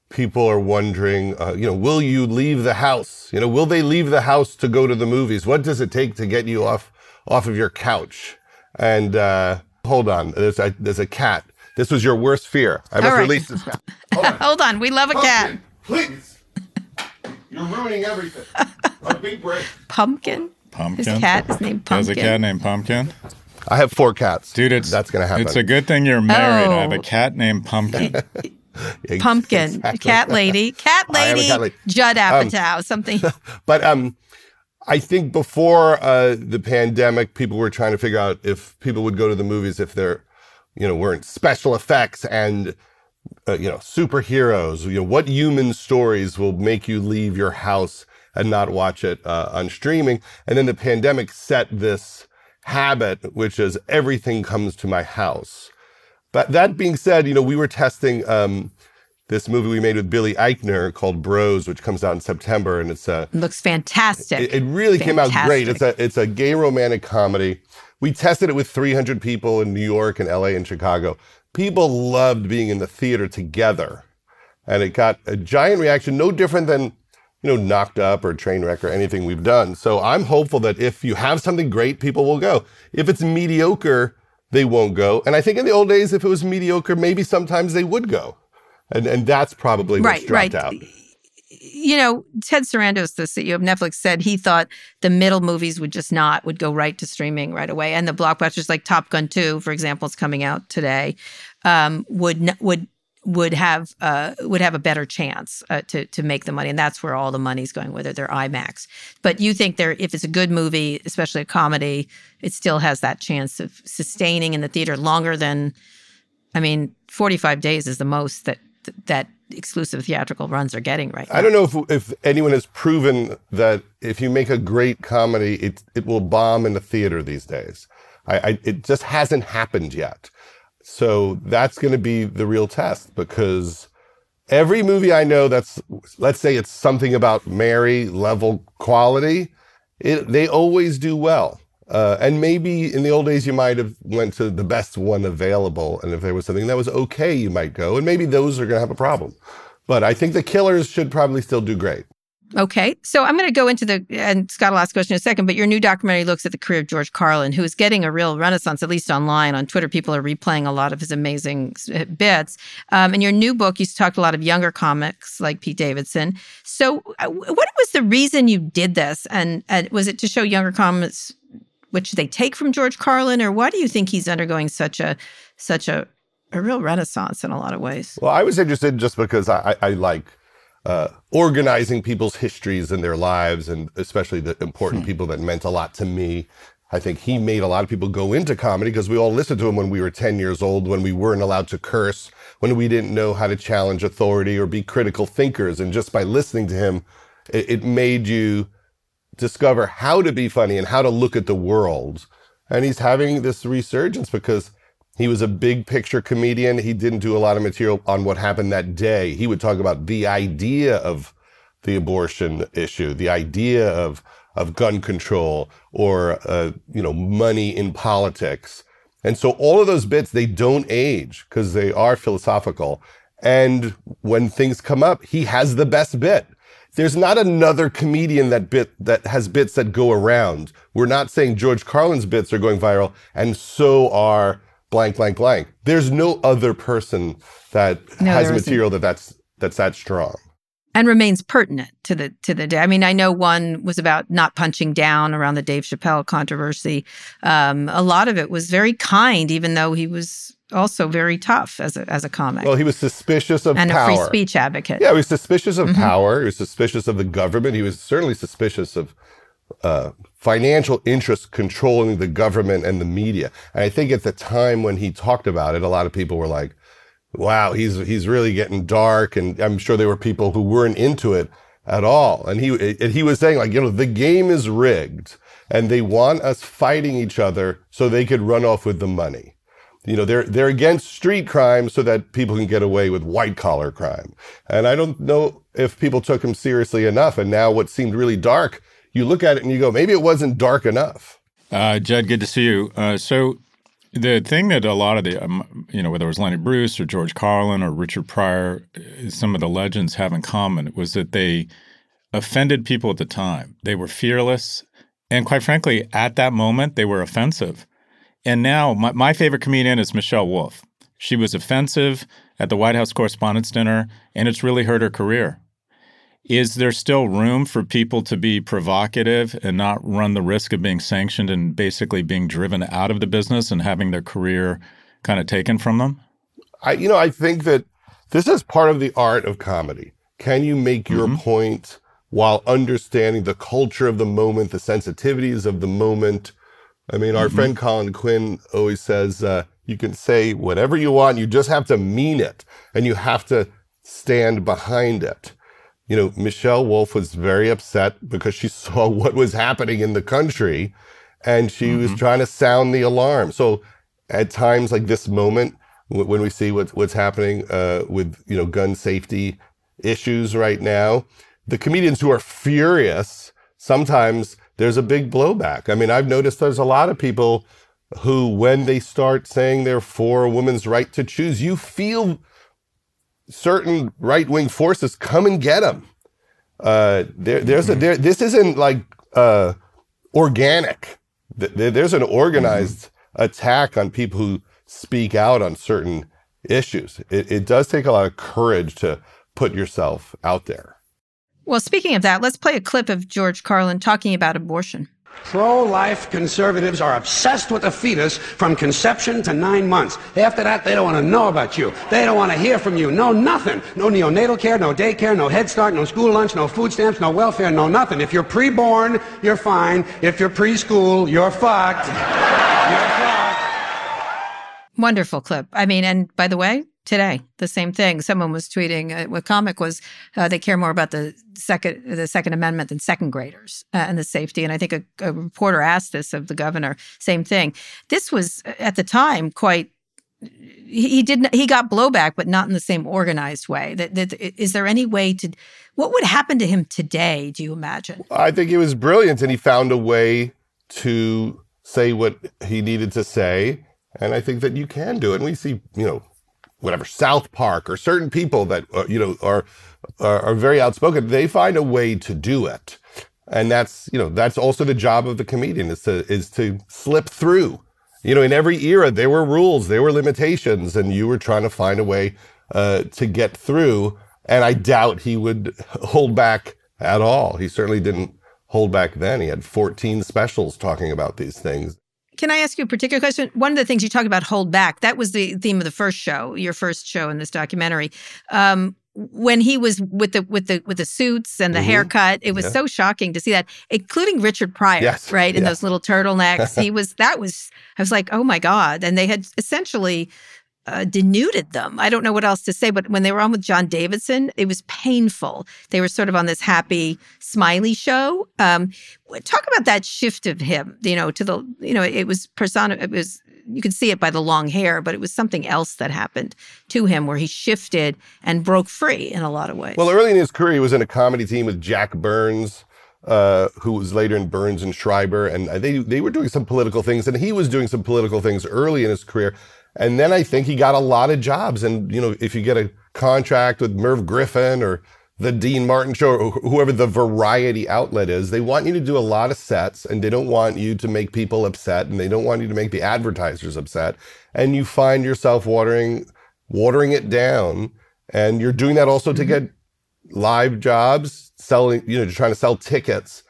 people are wondering, uh, you know, will you leave the house? You know, will they leave the house to go to the movies? What does it take to get you off off of your couch? And uh, hold on, there's a there's a cat. This was your worst fear. I must All right. release this cat. Hold *laughs* on. Hold on, we love a cat. Pumpkin, Please. You're ruining everything. A big break. Pumpkin. Pumpkin. His cat is named There's Pumpkin. a cat named Pumpkin. I have four cats. Dude, it's that's gonna happen. It's a good thing you're married. I have Oh. a cat named Pumpkin. *laughs* *laughs* Pumpkin, exactly. cat lady, cat I am a lady, cat lady. Judd Um, Apatow, something. *laughs* But um, I think before uh, the pandemic, people were trying to figure out if people would go to the movies if there, you know, weren't special effects and uh, you know superheroes. You know, what human stories will make you leave your house and not watch it uh, on streaming? And then the pandemic set this habit, which is everything comes to my house. But that being said, you know, we were testing um, this movie we made with Billy Eichner called Bros, which comes out in September, and it's a looks fantastic. it, it really came out great. It's a it's a gay romantic comedy. We tested it with 300 people in New York and LA and Chicago. People loved being in the theater together, and it got a giant reaction. No different than you know Knocked Up or Trainwreck or anything we've done. So I'm hopeful that if you have something great, people will go. If it's mediocre, they won't go. And I think in the old days, if it was mediocre, maybe sometimes they would go. And and that's probably what's Right, dropped right. out. you know, Ted Sarandos, the CEO of Netflix, said he thought the middle movies would just not would go right to streaming right away, and the blockbusters like Top Gun Two, for example, is coming out today, um, would would would have uh, would have a better chance uh, to to make the money, and that's where all the money's going, whether they're IMAX. But you think there, if it's a good movie, especially a comedy, it still has that chance of sustaining in the theater longer than, I mean, forty five days is the most that that exclusive theatrical runs are getting right now. I don't know if if anyone has proven that if you make a great comedy, it it will bomb in the theater these days. I, I it just hasn't happened yet. So that's going to be the real test because every movie I know that's let's say it's something about Mary level quality, it, they always do well. Uh, and maybe in the old days you might have went to the best one available, and if there was something that was okay, you might go. And maybe those are going to have a problem. But I think the Killers should probably still do great. Okay. So I'm going to go into the, and Scott will ask a question in a second, but your new documentary looks at the career of George Carlin, who is getting a real renaissance, at least online. On Twitter, people are replaying a lot of his amazing bits. Um, in your new book, you talked a lot of younger comics like Pete Davidson. So, uh, what was the reason you did this? And, and was it to show younger comics which they take from George Carlin, or why do you think he's undergoing such a such a a real renaissance in a lot of ways? Well, I was interested just because I, I, I like uh, organizing people's histories and their lives, and especially the important hmm. people that meant a lot to me. I think he made a lot of people go into comedy because we all listened to him when we were 10 years old, when we weren't allowed to curse, when we didn't know how to challenge authority or be critical thinkers. And just by listening to him, it, it made you discover how to be funny and how to look at the world. And he's having this resurgence because he was a big picture comedian. He didn't do a lot of material on what happened that day. He would talk about the idea of the abortion issue, the idea of of gun control or uh, you know money in politics. And so all of those bits they don't age because they are philosophical. And when things come up, he has the best bit. There's not another comedian that bit that has bits that go around. We're not saying George Carlin's bits are going viral, and so are blank, blank, blank. There's no other person that no, has material that that's that's that strong and remains pertinent to the to the day. I mean, I know one was about not punching down around the Dave Chappelle controversy. Um, a lot of it was very kind, even though he was also very tough as a as a comic. Well, he was suspicious of and power. a free speech advocate. Yeah, he was suspicious of mm-hmm. power. He was suspicious of the government. He was certainly suspicious of uh, financial interests controlling the government and the media. And I think at the time when he talked about it, a lot of people were like, wow, he's, he's really getting dark. And I'm sure there were people who weren't into it at all. And he, and he was saying like, you know, the game is rigged and they want us fighting each other so they could run off with the money. You know, they're, they're against street crime so that people can get away with white collar crime. And I don't know if people took him seriously enough. And now what seemed really dark you look at it and you go, maybe it wasn't dark enough. Uh, Judd, good to see you. Uh, so the thing that a lot of the, um, you know, whether it was Lenny Bruce or George Carlin or Richard Pryor, some of the legends have in common was that they offended people at the time. They were fearless. And quite frankly, at that moment, they were offensive. And now my, my favorite comedian is Michelle Wolf. She was offensive at the White House Correspondents' Dinner, and it's really hurt her career. Is there still room for people to be provocative and not run the risk of being sanctioned and basically being driven out of the business and having their career kind of taken from them? I, you know, I think that this is part of the art of comedy. Can you make your mm-hmm. point while understanding the culture of the moment, the sensitivities of the moment? I mean, our mm-hmm. friend Colin Quinn always says, uh, you can say whatever you want, you just have to mean it and you have to stand behind it you know, Michelle Wolf was very upset because she *laughs* saw what was happening in the country and she mm-hmm. was trying to sound the alarm. So at times like this moment, w- when we see what, what's happening uh, with, you know, gun safety issues right now, the comedians who are furious, sometimes there's a big blowback. I mean, I've noticed there's a lot of people who, when they start saying they're for a woman's right to choose, you feel certain right wing forces come and get them. Uh, there, there's mm-hmm. a there, this isn't like uh, organic. There's an organized mm-hmm. attack on people who speak out on certain issues. It, it does take a lot of courage to put yourself out there. Well, speaking of that, let's play a clip of George Carlin talking about abortion. Pro life conservatives are obsessed with the fetus from conception to nine months. After that, they don't want to know about you. They don't want to hear from you. No, nothing. No neonatal care, no daycare, no Head Start, no school lunch, no food stamps, no welfare, no nothing. If you're preborn, you're fine. If you're preschool, you're fucked. *laughs* you're fucked. Wonderful clip. I mean, and by the way, today the same thing. Someone was tweeting uh, what comic was uh, they care more about the second the second amendment than second graders uh, and the safety. And i think a, a, reporter asked this of the governor same thing. This was at the time quite he didn't he got blowback but not in the same organized way. That, that is there any way to what would happen to him today do you imagine? I think it was brilliant and he found a way to say what he needed to say and i think that you can do it. And we see you know whatever South Park or certain people that uh, you know are, are are very outspoken, they find a way to do it, and that's you know that's also the job of the comedian is to is to slip through. You know, in every era there were rules, there were limitations, and you were trying to find a way uh, to get through. And I doubt he would *laughs* hold back at all. He certainly didn't hold back then. He had 14 specials talking about these things. Can I ask you a particular question? One of the things you talk about hold back, that was the theme of the first show, your first show in this documentary. Um, when he was with the with the with the suits and the mm-hmm. haircut, it was yeah. so shocking to see that, including Richard Pryor, yes. right, in those little turtlenecks. he *laughs* was that was I was like, oh my god! And they had essentially uh, denuded them. I don't know what else to say, but when they were on with John Davidson, it was painful. They were sort of on this happy, smiley show. Um, talk about that shift of him, you know, to the, you know, it was persona, it was, you could see it by the long hair, but it was something else that happened to him where he shifted and broke free in a lot of ways. Well, early in his career, he was in a comedy team with Jack Burns. Uh, who was later in Burns and Schreiber, and they they were doing some political things, and he was doing some political things early in his career. And then I think he got a lot of jobs. And, you know, if you get a contract with Merv Griffin or the Dean Martin show or whoever the variety outlet is, they want you to do a lot of sets and they don't want you to make people upset and they don't want you to make the advertisers upset. And you find yourself watering, watering it down. And you're doing that also to mm-hmm. get live jobs, selling, you know, trying to sell tickets.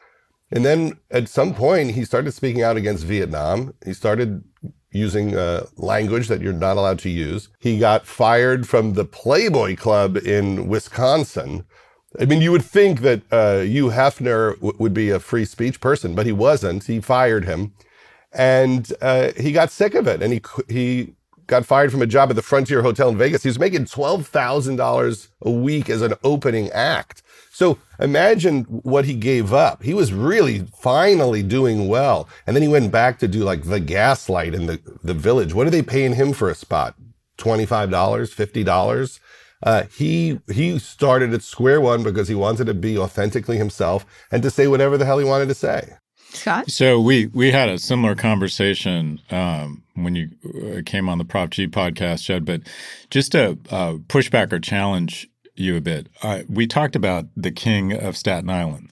And then at some point, he started speaking out against Vietnam. He started using uh, language that you're not allowed to use. He got fired from the Playboy Club in Wisconsin. I mean, you would think that uh, Hugh Hefner w- would be a free speech person, but he wasn't. He fired him, and uh, he got sick of it, and he he got fired from a job at the Frontier Hotel in Vegas. He was making twelve thousand dollars a week as an opening act. So imagine what he gave up. He was really finally doing well. And then he went back to do like the gaslight in the, the village. What are they paying him for a spot? $25, $50? Uh, he he started at square one because he wanted to be authentically himself and to say whatever the hell he wanted to say. Scott? So we we had a similar conversation um, when you uh, came on the Prop G podcast, Judd. But just a uh, pushback or challenge you a bit. Uh, we talked about The King of Staten Island.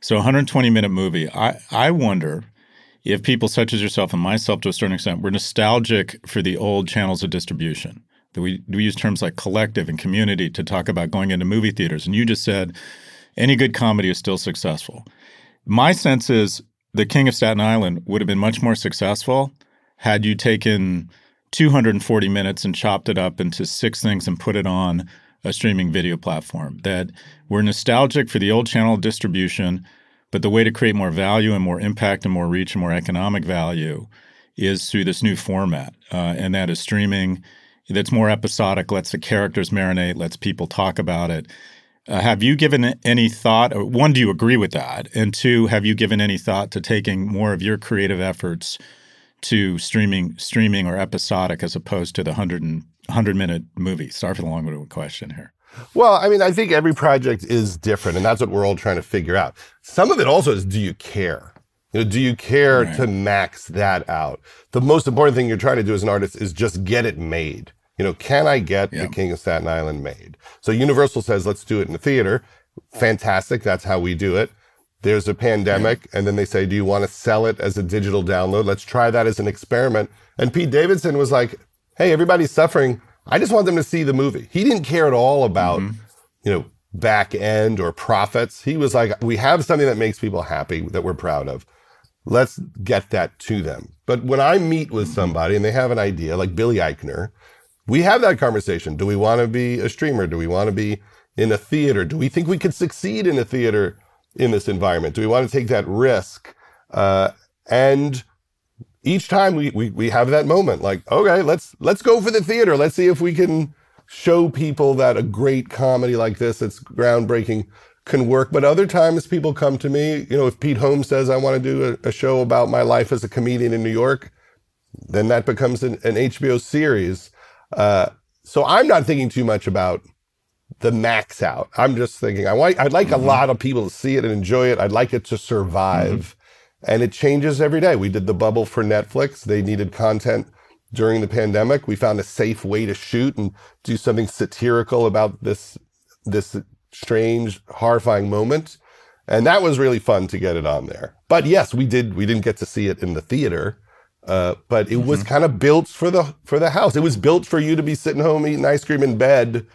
So 120 minute movie. I, I wonder if people such as yourself and myself to a certain extent were nostalgic for the old channels of distribution. That we, we use terms like collective and community to talk about going into movie theaters. And you just said any good comedy is still successful. My sense is The King of Staten Island would have been much more successful had you taken 240 minutes and chopped it up into six things and put it on a streaming video platform. That we're nostalgic for the old channel distribution, but the way to create more value and more impact and more reach and more economic value is through this new format, uh, and that is streaming. That's more episodic, lets the characters marinate, lets people talk about it. Uh, have you given any thought? One, do you agree with that? And two, have you given any thought to taking more of your creative efforts to streaming, streaming or episodic as opposed to the hundred and 100 minute movie? Sorry for the long winded question here. Well, I mean, I think every project is different, and that's what we're all trying to figure out. Some of it also is do you care? You know, do you care right. to max that out? The most important thing you're trying to do as an artist is just get it made. You know, can I get The King of Staten Island made? So Universal says, let's do it in the theater. Fantastic. That's how we do it. There's a pandemic, yeah. and then they say, do you want to sell it as a digital download? Let's try that as an experiment. And Pete Davidson was like, hey, everybody's suffering. I just want them to see the movie. He didn't care at all about, mm-hmm. you know, back end or profits. He was like, we have something that makes people happy that we're proud of. Let's get that to them. But when I meet with mm-hmm. somebody and they have an idea, like Billy Eichner, we have that conversation. Do we want to be a streamer? Do we want to be in a theater? Do we think we could succeed in a theater in this environment? Do we want to take that risk? Uh, and each time we, we we have that moment like okay let's let's go for the theater. Let's see if we can show people that a great comedy like this that's groundbreaking can work. But other times people come to me you know if pete holmes says i want to do a, a show about my life as a comedian in new york then that becomes an, an hbo series. Uh, so i'm not thinking too much about the max out. I'm just thinking i want i'd like mm-hmm. a lot of people to see it and enjoy it. I'd like it to survive and it changes every day. We did the bubble for Netflix. They needed content during the pandemic. We found a safe way to shoot and do something satirical about this this strange, horrifying moment. And that was really fun to get it on there. But yes, we did we didn't get to see it in the theater. Uh, but it mm-hmm. was kind of built for the for the house. It was built for you to be sitting home eating ice cream in bed,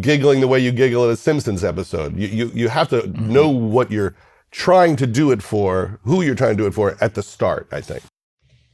giggling the way you giggle at a Simpsons episode. You you, you have to mm-hmm. know what you're trying to do it for, who you're trying to do it for at the start, I think.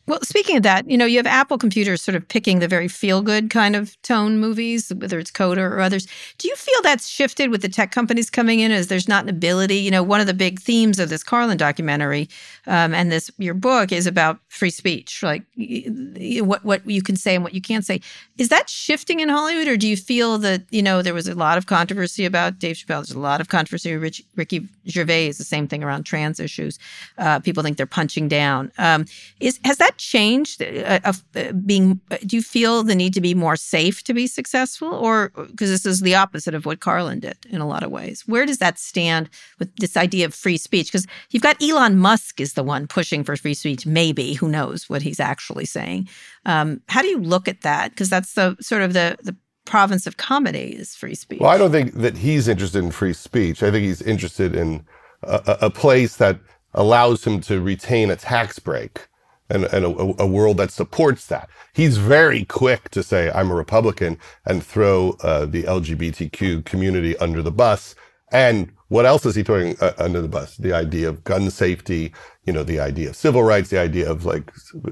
Well, speaking of that, you know, you have Apple computers sort of picking the very feel good kind of tone movies, whether it's Coda or others. Do you feel that's shifted with the tech companies coming in as there's not an ability? You know, one of the big themes of this Carlin documentary um, and this your book is about free speech, like what what you can say and what you can't say. Is that shifting in Hollywood, or do you feel that you know there was a lot of controversy about Dave Chappelle? There's a lot of controversy Rich, Ricky Gervais. The same thing around trans issues. Uh, people think they're punching down. Um, is has that changed? Uh, uh, being, uh, do you feel the need to be more safe to be successful, or because this is the opposite of what Carlin did in a lot of ways? Where does that stand with this idea of free speech? Because you've got Elon Musk is the one pushing for free speech. Maybe who knows what he's actually saying? Um, how do you look at that? Because that's the sort of the the province of comedy is free speech. Well, I don't think that he's interested in free speech. I think he's interested in a, a place that allows him to retain a tax break and, and a, a, world that supports that. He's very quick to say, I'm a Republican and throw uh, the LGBTQ community under the bus. And what else is he throwing uh, under the bus? The idea of gun safety, you know, the idea of civil rights, the idea of like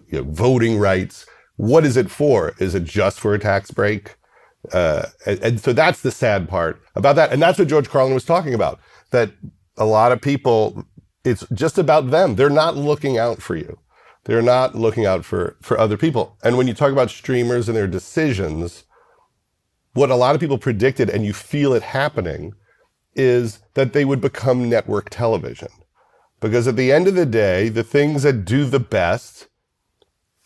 you know, voting rights. What is it for? Is it just for a tax break? Uh, and, and so that's the sad part about that. And that's what George Carlin was talking about, that a lot of people, it's just about them. They're not looking out for you. They're not looking out for, for other people. And when you talk about streamers and their decisions, what a lot of people predicted, and you feel it happening, is that they would become network television. Because at the end of the day, the things that do the best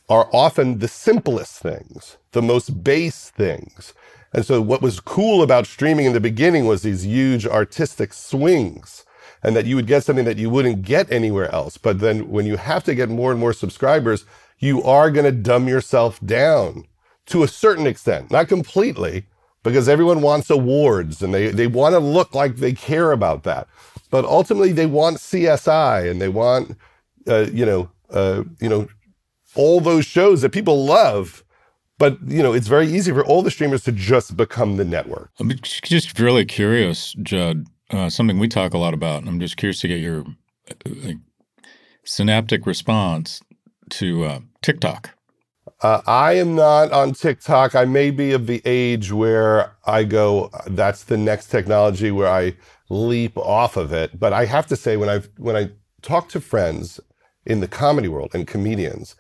are often the simplest things, the most base things. And so what was cool about streaming in the beginning was these huge artistic swings and that you would get something that you wouldn't get anywhere else. But then when you have to get more and more subscribers, you are going to dumb yourself down to a certain extent, not completely, because everyone wants awards and they, they want to look like they care about that. But ultimately, they want CSI and they want, uh, you know, uh, you know, all those shows that people love. But you know, it's very easy for all the streamers to just become the network. I'm just really curious, Judd uh, something we talk a lot about. And I'm just curious to get your like, synaptic response to uh, TikTok. Uh, I am not on TikTok. I may be of the age where I go, that's the next technology where I leap off of it. But I have to say, when I when I talk to friends in the comedy world and comedians,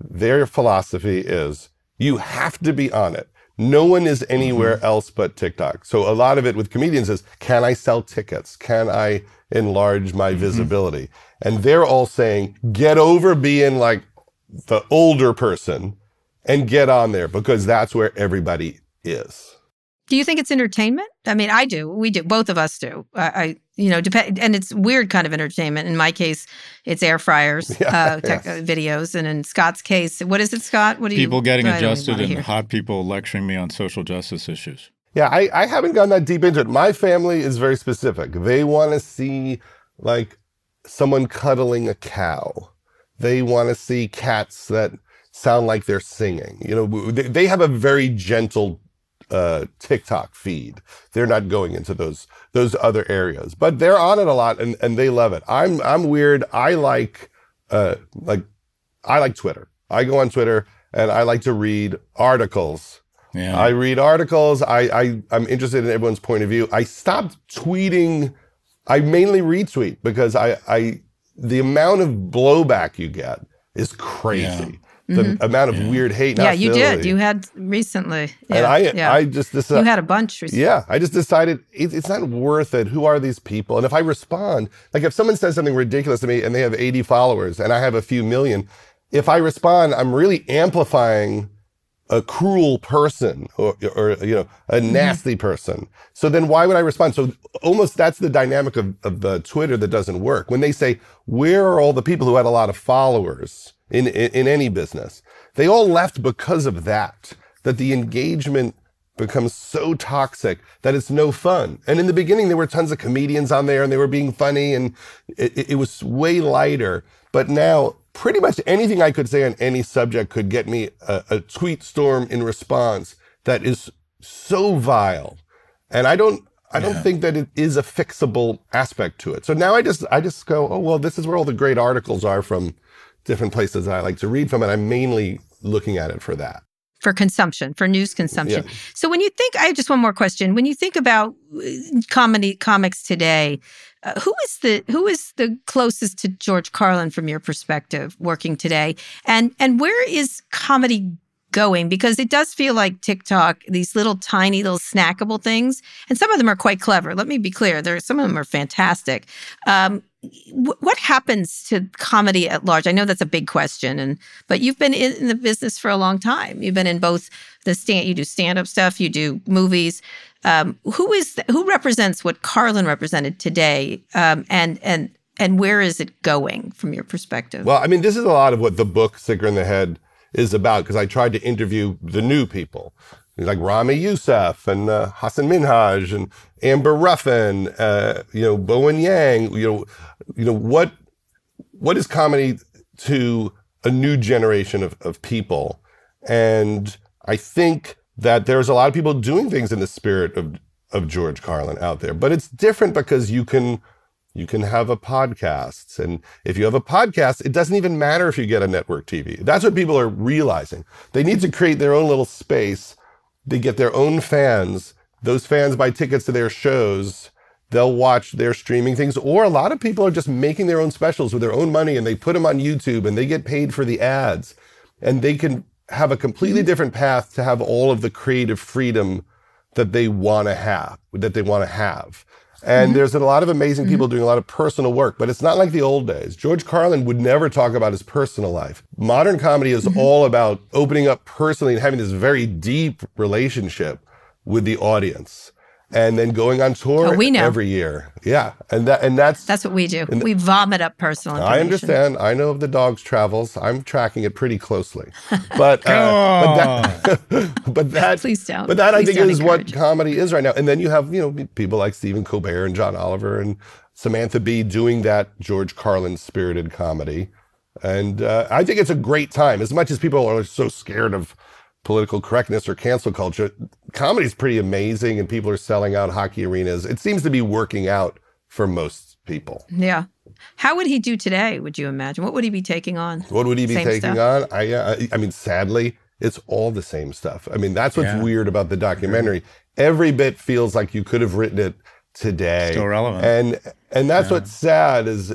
their philosophy is you have to be on it. No one is anywhere mm-hmm. else but TikTok. So a lot of it with comedians is, can I sell tickets? Can I enlarge my mm-hmm. visibility? And they're all saying, get over being like the older person and get on there because that's where everybody is. Do you think it's entertainment? I mean, I do. We do. Both of us do. I, I you know, depend, and it's weird kind of entertainment. In my case, it's air fryers, *laughs* yeah, uh, tech, yes. uh, videos, and in Scott's case, what is it, Scott? What do you? People getting adjusted and hot people lecturing me on social justice issues. Yeah, I, I haven't gone that deep into it. My family is very specific. They want to see like someone cuddling a cow. They want to see cats that sound like they're singing. You know, they, they have a very gentle uh, TikTok feed. They're not going into those those other areas, but they're on it a lot and, and they love it. I'm I'm weird. I like uh, like I like Twitter. I go on Twitter and I like to read articles. Yeah. I read articles. I, I I'm interested in everyone's point of view. I stopped tweeting. I mainly retweet because I I the amount of blowback you get is crazy. Yeah the mm-hmm. amount of yeah. weird hate. Yeah, you did. You had recently. Yeah, and I, yeah. I just decided. You had a bunch recently. Yeah, I just decided it, it's not worth it. Who are these people? And if I respond, like if someone says something ridiculous to me and they have 80 followers and I have a few million, if I respond, I'm really amplifying a cruel person or, or you know a mm-hmm. nasty mm-hmm. person so then why would i respond so almost that's the dynamic of, of the twitter that doesn't work when they say where are all the people who had a lot of followers in, in, in any business. they all left because of that, that the engagement becomes so toxic that it's no fun. And in the beginning, there were tons of comedians on there and they were being funny and it, it was way lighter. But now, pretty much anything I could say on any subject could get me a, a tweet storm in response that is so vile. And I don't, I don't think that it is a fixable aspect to it. So now I just, I just go, oh, well, this is where all the great articles are from different places that I like to read from. And I'm mainly looking at it for that. For consumption, for news consumption. Yeah. So when you think, I have just one more question. When you think about uh, comedy comics today, uh, who is the who is the closest to George Carlin from your perspective working today, and and where is comedy going? Because it does feel like TikTok, these little tiny little snackable things, and some of them are quite clever. Let me be clear, there some of them are fantastic. Um, what happens to comedy at large? I know that's a big question, and but you've been in the business for a long time. You've been in both the stand, you do stand up stuff, you do movies. Um, who is who represents what Carlin represented today, um, and and and where is it going from your perspective? Well, I mean, this is a lot of what the book Sicker in the Head is about because I tried to interview the new people like Ramy Youssef and uh, Hassan Minhaj and Amber Ruffin, uh, you know, Bowen Yang, you know, you know, what, what is comedy to a new generation of, of people? And I think that there's a lot of people doing things in the spirit of, of George Carlin out there, but it's different because you can, you can have a podcast. And if you have a podcast, it doesn't even matter if you get a network TV. That's what people are realizing. They need to create their own little space. They get their own fans. Those fans buy tickets to their shows. They'll watch their streaming things. Or a lot of people are just making their own specials with their own money and they put them on YouTube and they get paid for the ads. And they can have a completely different path to have all of the creative freedom that they want to have, that they want to have. And mm-hmm. there's a lot of amazing mm-hmm. people doing a lot of personal work, but it's not like the old days. George Carlin would never talk about his personal life. Modern comedy is mm-hmm. all about opening up personally and having this very deep relationship with the audience. And then going on tour Oh, we know. every year. Yeah. And that and that's That's what we do. We vomit up personal information. I understand. I know of the dog's travels. I'm tracking it pretty closely. But uh, but that, *laughs* *laughs* but that Please don't. But that I think is what encourage it. comedy is right now. And then you have you know people like Stephen Colbert and John Oliver and Samantha Bee doing that George Carlin spirited comedy. And uh, I think it's a great time. As much as people are so scared of political correctness or cancel culture, comedy's pretty amazing, and people are selling out hockey arenas. It seems to be working out for most people. Yeah. How would he do today? Would you imagine? What would he be taking on? What would he be Same taking stuff? on? I, uh, I, I mean, sadly, it's all the same stuff. I mean, that's what's Yeah. weird about the documentary. Every bit feels like you could have written it today, Still relevant. and and that's what's sad is.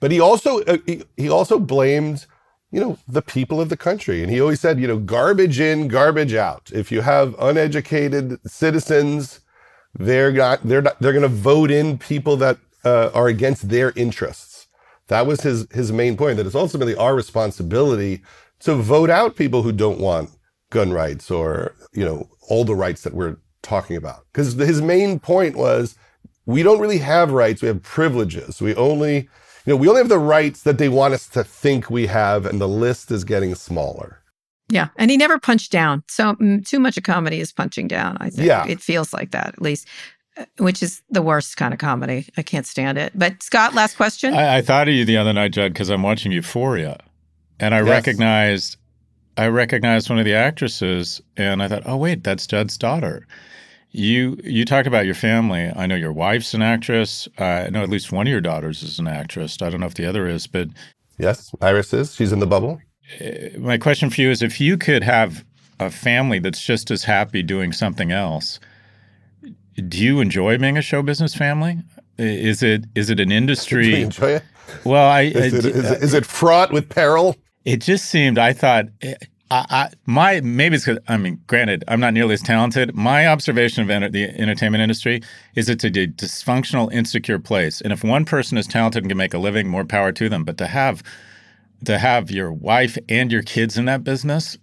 But he also uh, he, he also blamed you know the people of the country, and he always said you know garbage in, garbage out. If you have uneducated citizens, they're not they're not they're going to vote in people that uh, are against their interests. That was his his main point. That it's ultimately our responsibility to vote out people who don't want gun rights or you know all the rights that we're talking about. Because his main point was we don't really have rights. We have privileges. We only you know we only have the rights that they want us to think we have, and the list is getting smaller. Yeah, and he never punched down. So mm, too much of comedy is punching down. I think Yeah. it feels like that at least, uh, which is the worst kind of comedy. I can't stand it. But Scott, last question. I, I thought of you the other night, Judd, because I'm watching Euphoria, and I Yes. recognized, I recognized one of the actresses, and I thought, oh wait, that's Judd's daughter. You you talked about your family. I know your wife's an actress. Uh, I know at least one of your daughters is an actress. I don't know if the other is, but Yes, Iris is. She's in the bubble. Uh, my question for you is: if you could have a family that's just as happy doing something else, do you enjoy being a show business family? Is it is it an *laughs* Do you industry? enjoy it? Well, I, Is I- it, is, it, uh, is it fraught with peril? It just seemed. I thought. Eh, I, I my maybe it's because I mean, granted, I'm not nearly as talented. My observation of enter, the entertainment industry is it's a dysfunctional, insecure place. And if one person is talented and can make a living, more power to them. But to have to have your wife and your kids in that business,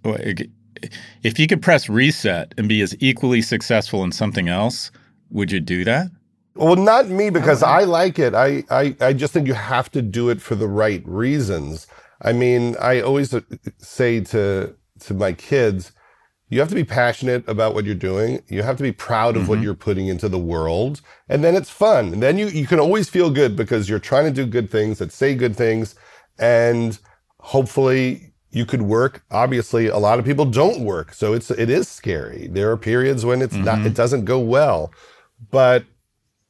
if you could press reset and be as equally successful in something else, would you do that? Well, not me because I like it. I, I I just think you have to do it for the right reasons. I mean, I always say to to my kids, you have to be passionate about what you're doing. You have to be proud of mm-hmm. what you're putting into the world. And then it's fun. And then you, you can always feel good because you're trying to do good things that say good things. And hopefully you could work. Obviously, a lot of people don't work. So it's, it is scary. There are periods when it's mm-hmm. not, it doesn't go well. But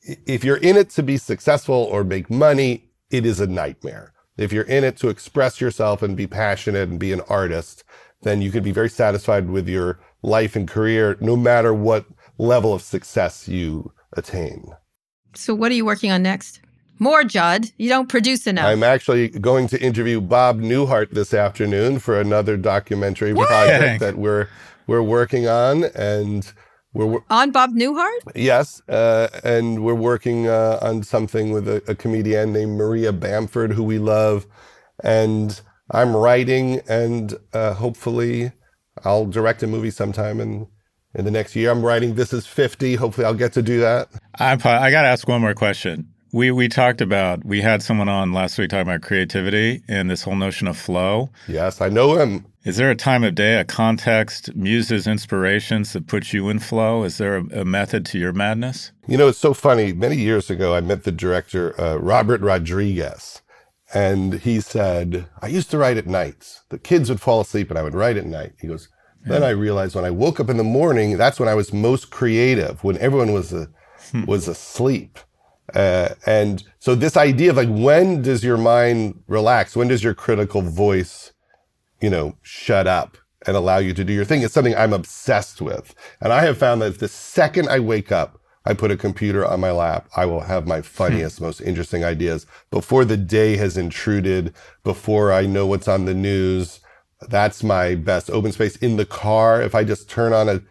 if you're in it to be successful or make money, it is a nightmare. If you're in it to express yourself and be passionate and be an artist, then you can be very satisfied with your life and career, no matter what level of success you attain. So, what are you working on next? More, Judd. You don't produce enough. I'm actually going to interview Bob Newhart this afternoon for another documentary what? project that we're we're working on, and we're on Bob Newhart. Yes, uh, and we're working uh, on something with a, a comedian named Maria Bamford, who we love, and I'm writing, and uh, hopefully, I'll direct a movie sometime in in the next year. I'm writing This Is 50. Hopefully, I'll get to do that. I I got to ask one more question. We we talked about we had someone on last week talking about creativity and this whole notion of flow. Yes, I know him. Is there a time of day, a context, muses, inspirations that puts you in flow? Is there a, a method to your madness? You know, it's so funny. Many years ago, I met the director uh, Robert Rodriguez, and he said, I used to write at nights. The kids would fall asleep and I would write at night. He goes, then I realized when I woke up in the morning, that's when I was most creative, when everyone was, a, hmm. was asleep. Uh, and so this idea of like, when does your mind relax? When does your critical voice, you know, shut up and allow you to do your thing It's something I'm obsessed with. And I have found that the second I wake up, I put a computer on my lap, I will have my funniest, hmm. most interesting ideas before the day has intruded, before I know what's on the news. That's my best open space in the car. If I just turn on a,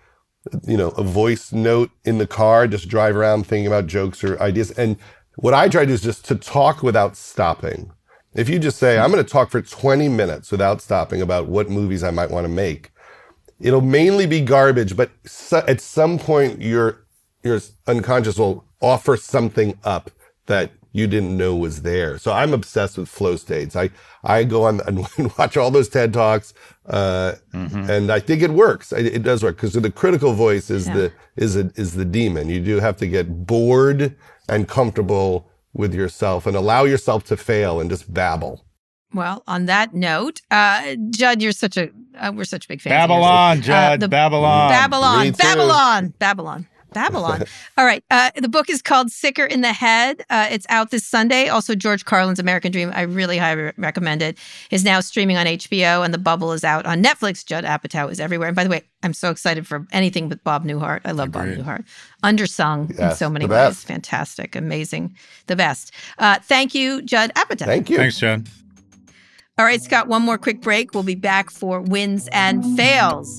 you know, a voice note in the car, just drive around thinking about jokes or ideas. And what I try to do is just to talk without stopping. If you just say, I'm going to talk for 20 minutes without stopping about what movies I might want to make, it'll mainly be garbage, but at some point your your unconscious will offer something up that you didn't know was there. So I'm obsessed with flow states. I, I go on *laughs* and watch all those TED talks, uh, mm-hmm. and I think it works. It, it does work because the critical voice is yeah. the, is a, is the demon. You do have to get bored and comfortable with yourself and allow yourself to fail and just babble. Well, on that note, uh, Judd, you're such a uh, we're such big fans. Babylon, uh, Judd. The, Babylon. Babylon. Babylon. Babylon. Babylon. *laughs* All right. Uh, the book is called Sicker in the Head. Uh, it's out this Sunday. Also, George Carlin's American Dream. I really highly recommend it. Is now streaming on HBO, and The Bubble is out on Netflix. Judd Apatow is everywhere. And by the way, I'm so excited for anything with Bob Newhart. I love Agreed. Bob Newhart. Undersung yes, in so many ways. Fantastic, amazing, the best. Uh, thank you, Judd Apatow. Thank you. Thanks, Judd. All right, Scott. One more quick break. We'll be back for wins and fails.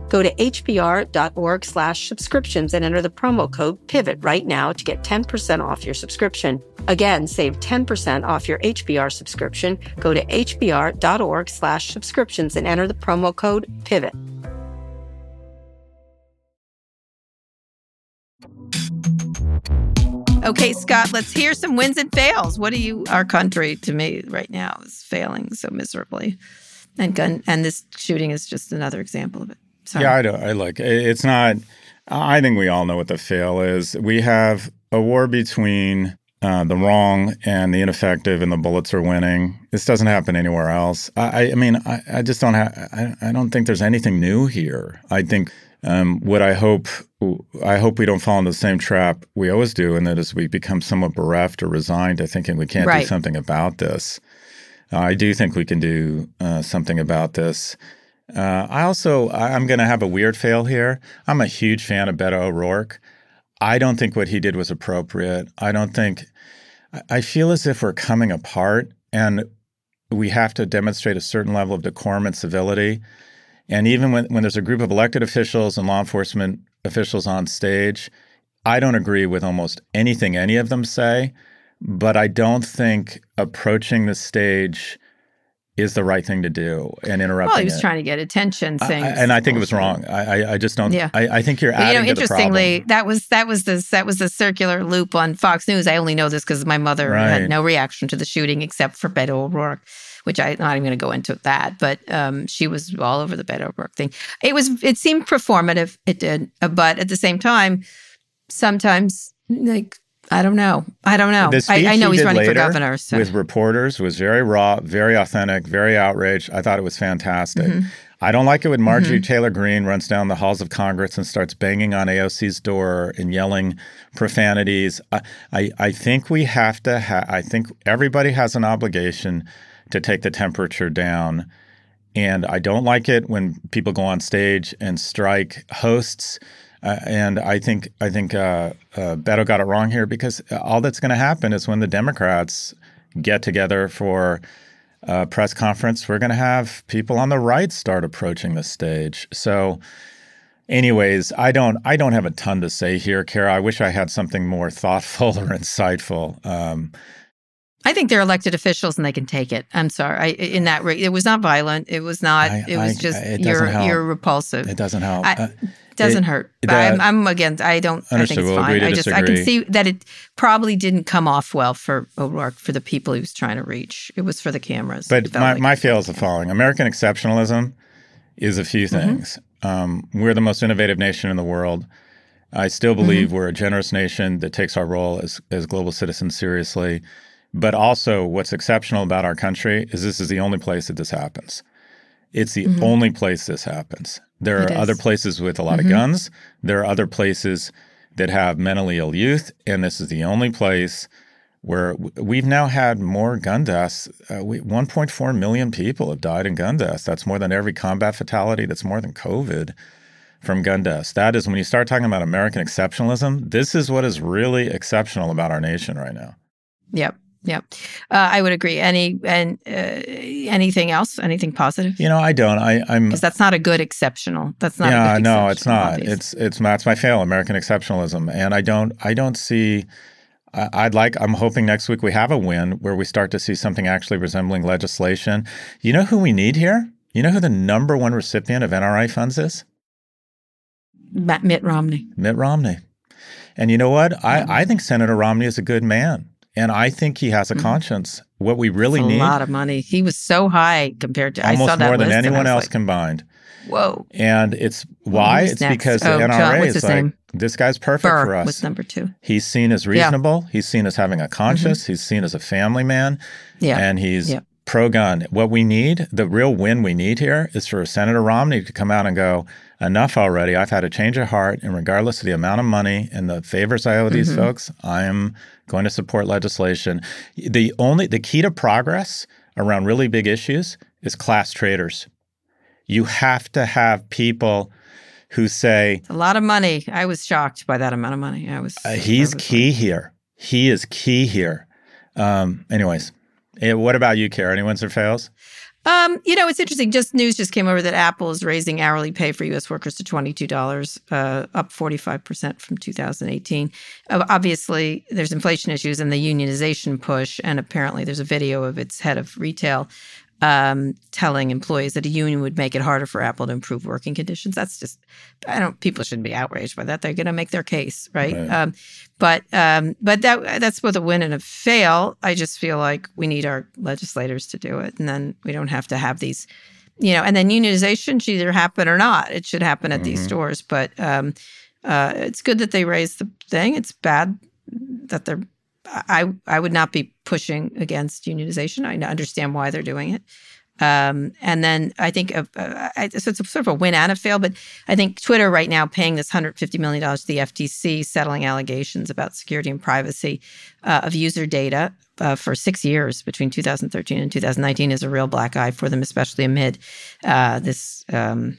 Go to hbr.org slash subscriptions and enter the promo code PIVOT right now to get 10% off your subscription. Again, save 10% off your HBR subscription. Go to hbr.org slash subscriptions and enter the promo code PIVOT. Okay, Scott, let's hear some wins and fails. What are you, our country to me right now is failing so miserably. And gun and this shooting is just another example of it. Sorry. Yeah, I, do, I like it's not, I think we all know what the fail is. We have a war between uh, the wrong and the ineffective, and the bullets are winning. This doesn't happen anywhere else. I, I mean, I, I just don't have. I, I don't think there's anything new here. I think um, what I hope, I hope we don't fall into the same trap we always do, and that is we become somewhat bereft or resigned to thinking we can't Right. do something about this. Uh, I do think we can do uh, something about this. Uh, I also, I'm going to have a weird fail here. I'm a huge fan of Beto O'Rourke. I don't think what he did was appropriate. I don't think, I- I feel as if we're coming apart and we have to demonstrate a certain level of decorum and civility. And even when, when there's a group of elected officials and law enforcement officials on stage, I don't agree with almost anything any of them say, but I don't think approaching the stage is the right thing to do and interrupting Well, he was it. trying to get attention, I- saying, I- and I think it was wrong. I, I, I just don't. Yeah. I, I think you're But, you know, interestingly, that was that was the that was the circular loop on Fox News. I only know this because my mother Right. had no reaction to the shooting except for Beto O'Rourke, which I'm not even going to go into that. But um, she was all over the Beto O'Rourke thing. It was it seemed performative. It did, but at the same time, sometimes like I don't know, I don't know. I, I know he's running for governor. So. with reporters was very raw, very authentic, very outraged. I thought it was fantastic. Mhm. I don't like it when Marjorie Mhm. Taylor Greene runs down the halls of Congress and starts banging on AOC's door and yelling profanities. I, I, I think we have to. Ha- I think everybody has an obligation to take the temperature down. And I don't like it when people go on stage and strike hosts. Uh, and I think I think uh, uh, Beto got it wrong here because all that's going to happen is when the Democrats get together for a press conference, we're going to have people on the right start approaching the stage. So, anyways, I don't I don't have a ton to say here, Kara. I wish I had something more thoughtful *laughs* or insightful. Um, I think they're elected officials and they can take it. I'm sorry. I, in that re- it was not violent. It was not. I- it was I- just it doesn't you're help. you're repulsive. it doesn't help. I- Uh, doesn't it- hurt. it, But I'm, I'm against. I don't. I think it's We'll fine. I just I can see that it probably didn't come off well for O'Rourke for the people he was trying to reach. It was for the cameras. But my, like- my fail is the following American exceptionalism is a few Mm-hmm. things. Um, we're the most innovative nation in the world. I still Mm-hmm. believe we're a generous nation that takes our role as, as global citizens seriously. But also, what's exceptional about our country is this is the only place that this happens. It's the Mhm. only place this happens. There It are other places with a lot Mhm. of guns. There are other places that have mentally ill youth. And this is the only place where we've now had more gun deaths. Uh, we, 1.4 million people have died in gun deaths. That's more than every combat fatality. That's more than COVID from gun deaths. That is when you start talking about American exceptionalism, this is what is really exceptional about our nation right now. Yep. Yep. Uh, I would agree. Any and uh, anything else? Anything positive? You know, I don't. I, I'm. Because that's not a good exceptional. That's not. yeah, a good no, it's not. obviously. It's it's that's my fail. American exceptionalism, and I don't I don't see. I- I'd like. I'm hoping next week we have a win where we start to see something actually resembling legislation. You know who we need here? You know who the number one recipient of NRA funds is? Matt, Mitt Romney. Mitt Romney. And you know what? I, I think Senator Romney is a good man. And I think he has a conscience. What we really a need, a lot of money. He was so high compared to. I saw almost that more than list and I anyone else like, combined. Whoa. And it's why? It's next? because the Oh, John- NRA what's is like, name? this guy's perfect Burr for us. was number two. He's seen as Yeah. Mm-hmm. reasonable. He's seen as having a conscience. He's seen as a family man. Yeah. And he's Yeah. pro gun. What we need, the real win we need here is for Senator Romney to come out and go, enough already. I've had a change of heart. And regardless of the amount of money and the favors I owe these Mhm. folks, I am going to support legislation. The only, the key to progress around really big issues is class traders. You have to have people who say, It's a lot of money. I was shocked by that amount of money. I was. uh, he's key here. He is key here. Um, anyways, eh, what about you, Kara? Any wins or fails? Um, you know, it's interesting. Just news just came over that Apple is raising hourly pay for U.S. workers to twenty-two dollars, uh, up forty-five percent from 2018. Uh, obviously, there's inflation issues and the unionization push, and apparently, there's a video of its head of retail um, telling employees that a union would make it harder for Apple to improve working conditions. That's just, I don't. People shouldn't be outraged by that. They're going to make their case, right? Right. Um, but um, but that that's both a win and a fail. I just feel like we need our legislators to do it, and then we don't have to have these, you know. And then unionization should either happen or not. It should happen at these Mhm. stores, but um, uh, it's good that they raised the thing. It's bad that they're. I I would not be pushing against unionization. I understand why they're doing it. Um, and then I think uh, so it's sort of a win and a fail. But I think Twitter right now paying this 150 million dollars to the FTC, settling allegations about security and privacy uh, of user data uh, for six years between 2013 and 2019 is a real black eye for them, especially amid uh, this. Um,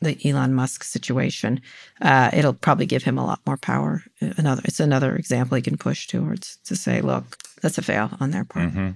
the Elon Musk situation, uh, it'll probably give him a lot more power. Another, it's another example he can push towards to say, look, that's a fail on their part. hmm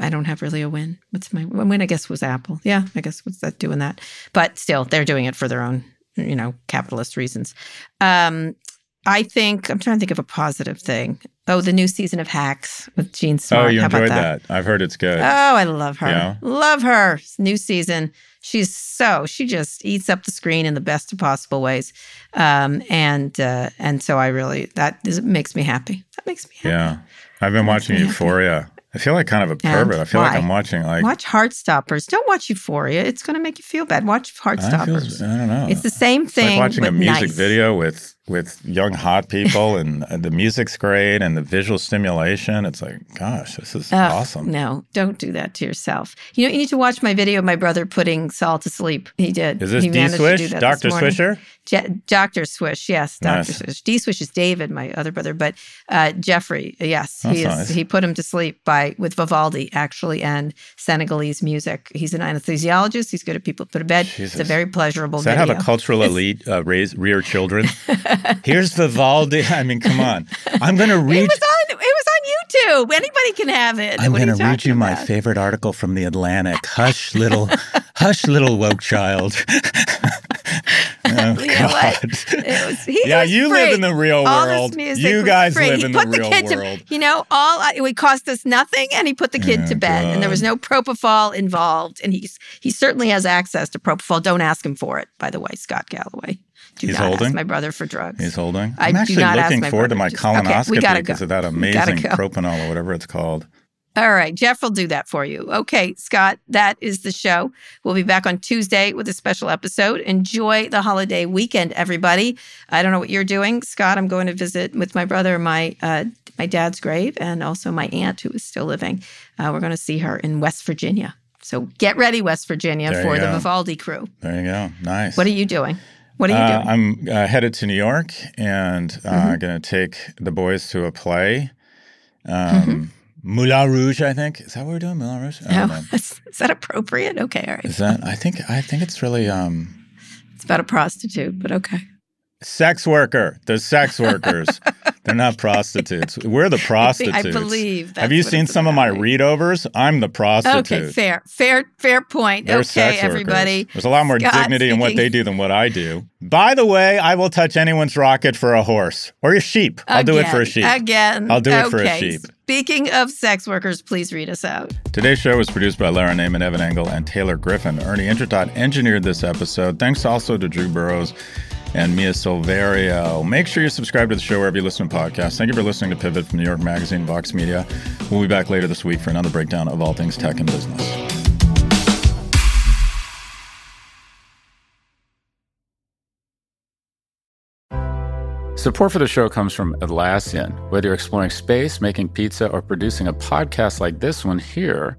I don't have really a win. What's my win? I guess was Apple. Yeah, I guess what's that doing that? But still, they're doing it for their own, you know, capitalist reasons. Um, I think I'm trying to think of a positive thing. Oh, the new season of Hacks with Jean Smart. Oh, you How enjoyed that? that? I've heard it's good. Oh, I love her. Yeah. Love her. New season. She's so she just eats up the screen in the best of possible ways, um, and uh, and so I really that is, makes me happy. That makes me happy. yeah, I've been watching Euphoria. happy. I feel like kind of a And pervert. I feel like? I'm watching like watch Heartstoppers. Don't watch Euphoria. It's going to make you feel bad. Watch I, feel, I don't know. It's the same It's like thing. watching a music nice. video with with young hot people *laughs* and the music's great and the visual stimulation. It's like, gosh, this is Ugh, awesome. No, don't do that to yourself. You know, you need to watch my video of my brother putting Saul to sleep. He did. Is this he D managed to do Swish, that Doctor. Swisher? Je- Dr. Swish, yes, Dr. Nice. Swish. D Swish is David, my other brother, but uh, Jeffrey, yes, That's he is. nice. He put him to sleep by with Vivaldi actually and Senegalese music. He's an anesthesiologist. He's good at people put to bed. It's a very pleasurable Is that video. how the cultural elite uh, raise rear children? *laughs* Here's Vivaldi. I mean, come on. I'm going to it read. was on. It was on YouTube. Anybody can have it. I'm going to read you talking my favorite article from the Atlantic. Hush, little, hush, little woke child. *laughs* oh, You know what? God. It was, Yeah, was you free. live in the real world. You guys free. live He in the real kid to- world. you know, all it would cost us nothing, and he put the kid Oh, to bed, and there was no propofol involved. And he's he certainly has access to propofol. Don't ask him for it, by the way, Scott Galloway. Do He's holding? my brother for drugs. He's holding. I I'm actually looking forward to my Just- okay, colonoscopy gotta because go. of that amazing go. propanol or whatever it's called. All right, Jeff will do that for you. Okay, Scott, that is the show. We'll be back on Tuesday with a special episode. Enjoy the holiday weekend, everybody. I don't know what you're doing, Scott. I'm going to visit with my brother my uh, my dad's grave and also my aunt who is still living. Uh, we're going to see her in West Virginia. So get ready, West Virginia, There for the. Vivaldi crew. There you go. Nice. What are you doing? What are you Uh, doing? I'm uh, headed to New York and Mhm. going to take the boys to a play. Um, Mhm. Moulin Rouge, I think. Is that what we're doing? Moulin Rouge? I No, *laughs* is that appropriate? Okay, all right. Is that? I think. I think it's really um, It's about a prostitute, but okay. sex worker. The sex workers. *laughs* They're not prostitutes. We're the *laughs* prostitutes. I believe Have you seen some of my readovers? I'm the prostitute. Okay, fair, fair, fair point. They're okay, everybody. There's a lot more Scott dignity in what they do than what I do. By the way, I will touch anyone's rocket for a horse or a sheep. I'll do it for a sheep. Again. I'll do it for a Okay. sheep. Speaking of sex workers, please read us out. Today's show was produced by Lara Naaman, Evan Engel, and Taylor Griffin. Ernie Indradat engineered this episode. Thanks also to Drew Burrows and Mia Silverio. Make sure you subscribe to the show wherever you listen to podcasts. Thank you for listening to Pivot from New York Magazine, Vox Media. We'll be back later this week for another breakdown of all things tech and business. Support for the show comes from Atlassian. Whether you're exploring space, making pizza, or producing a podcast like this one here,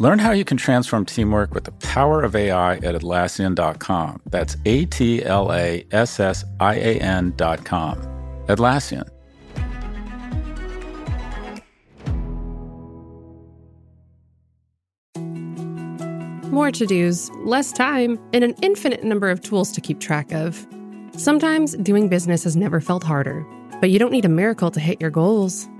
Learn how you can transform teamwork with the power of AI at Atlassian.com. That's A T L A S S I A N.com. Atlassian. More to dos, less time, and an infinite number of tools to keep track of. Sometimes doing business has never felt harder, but you don't need a miracle to hit your goals.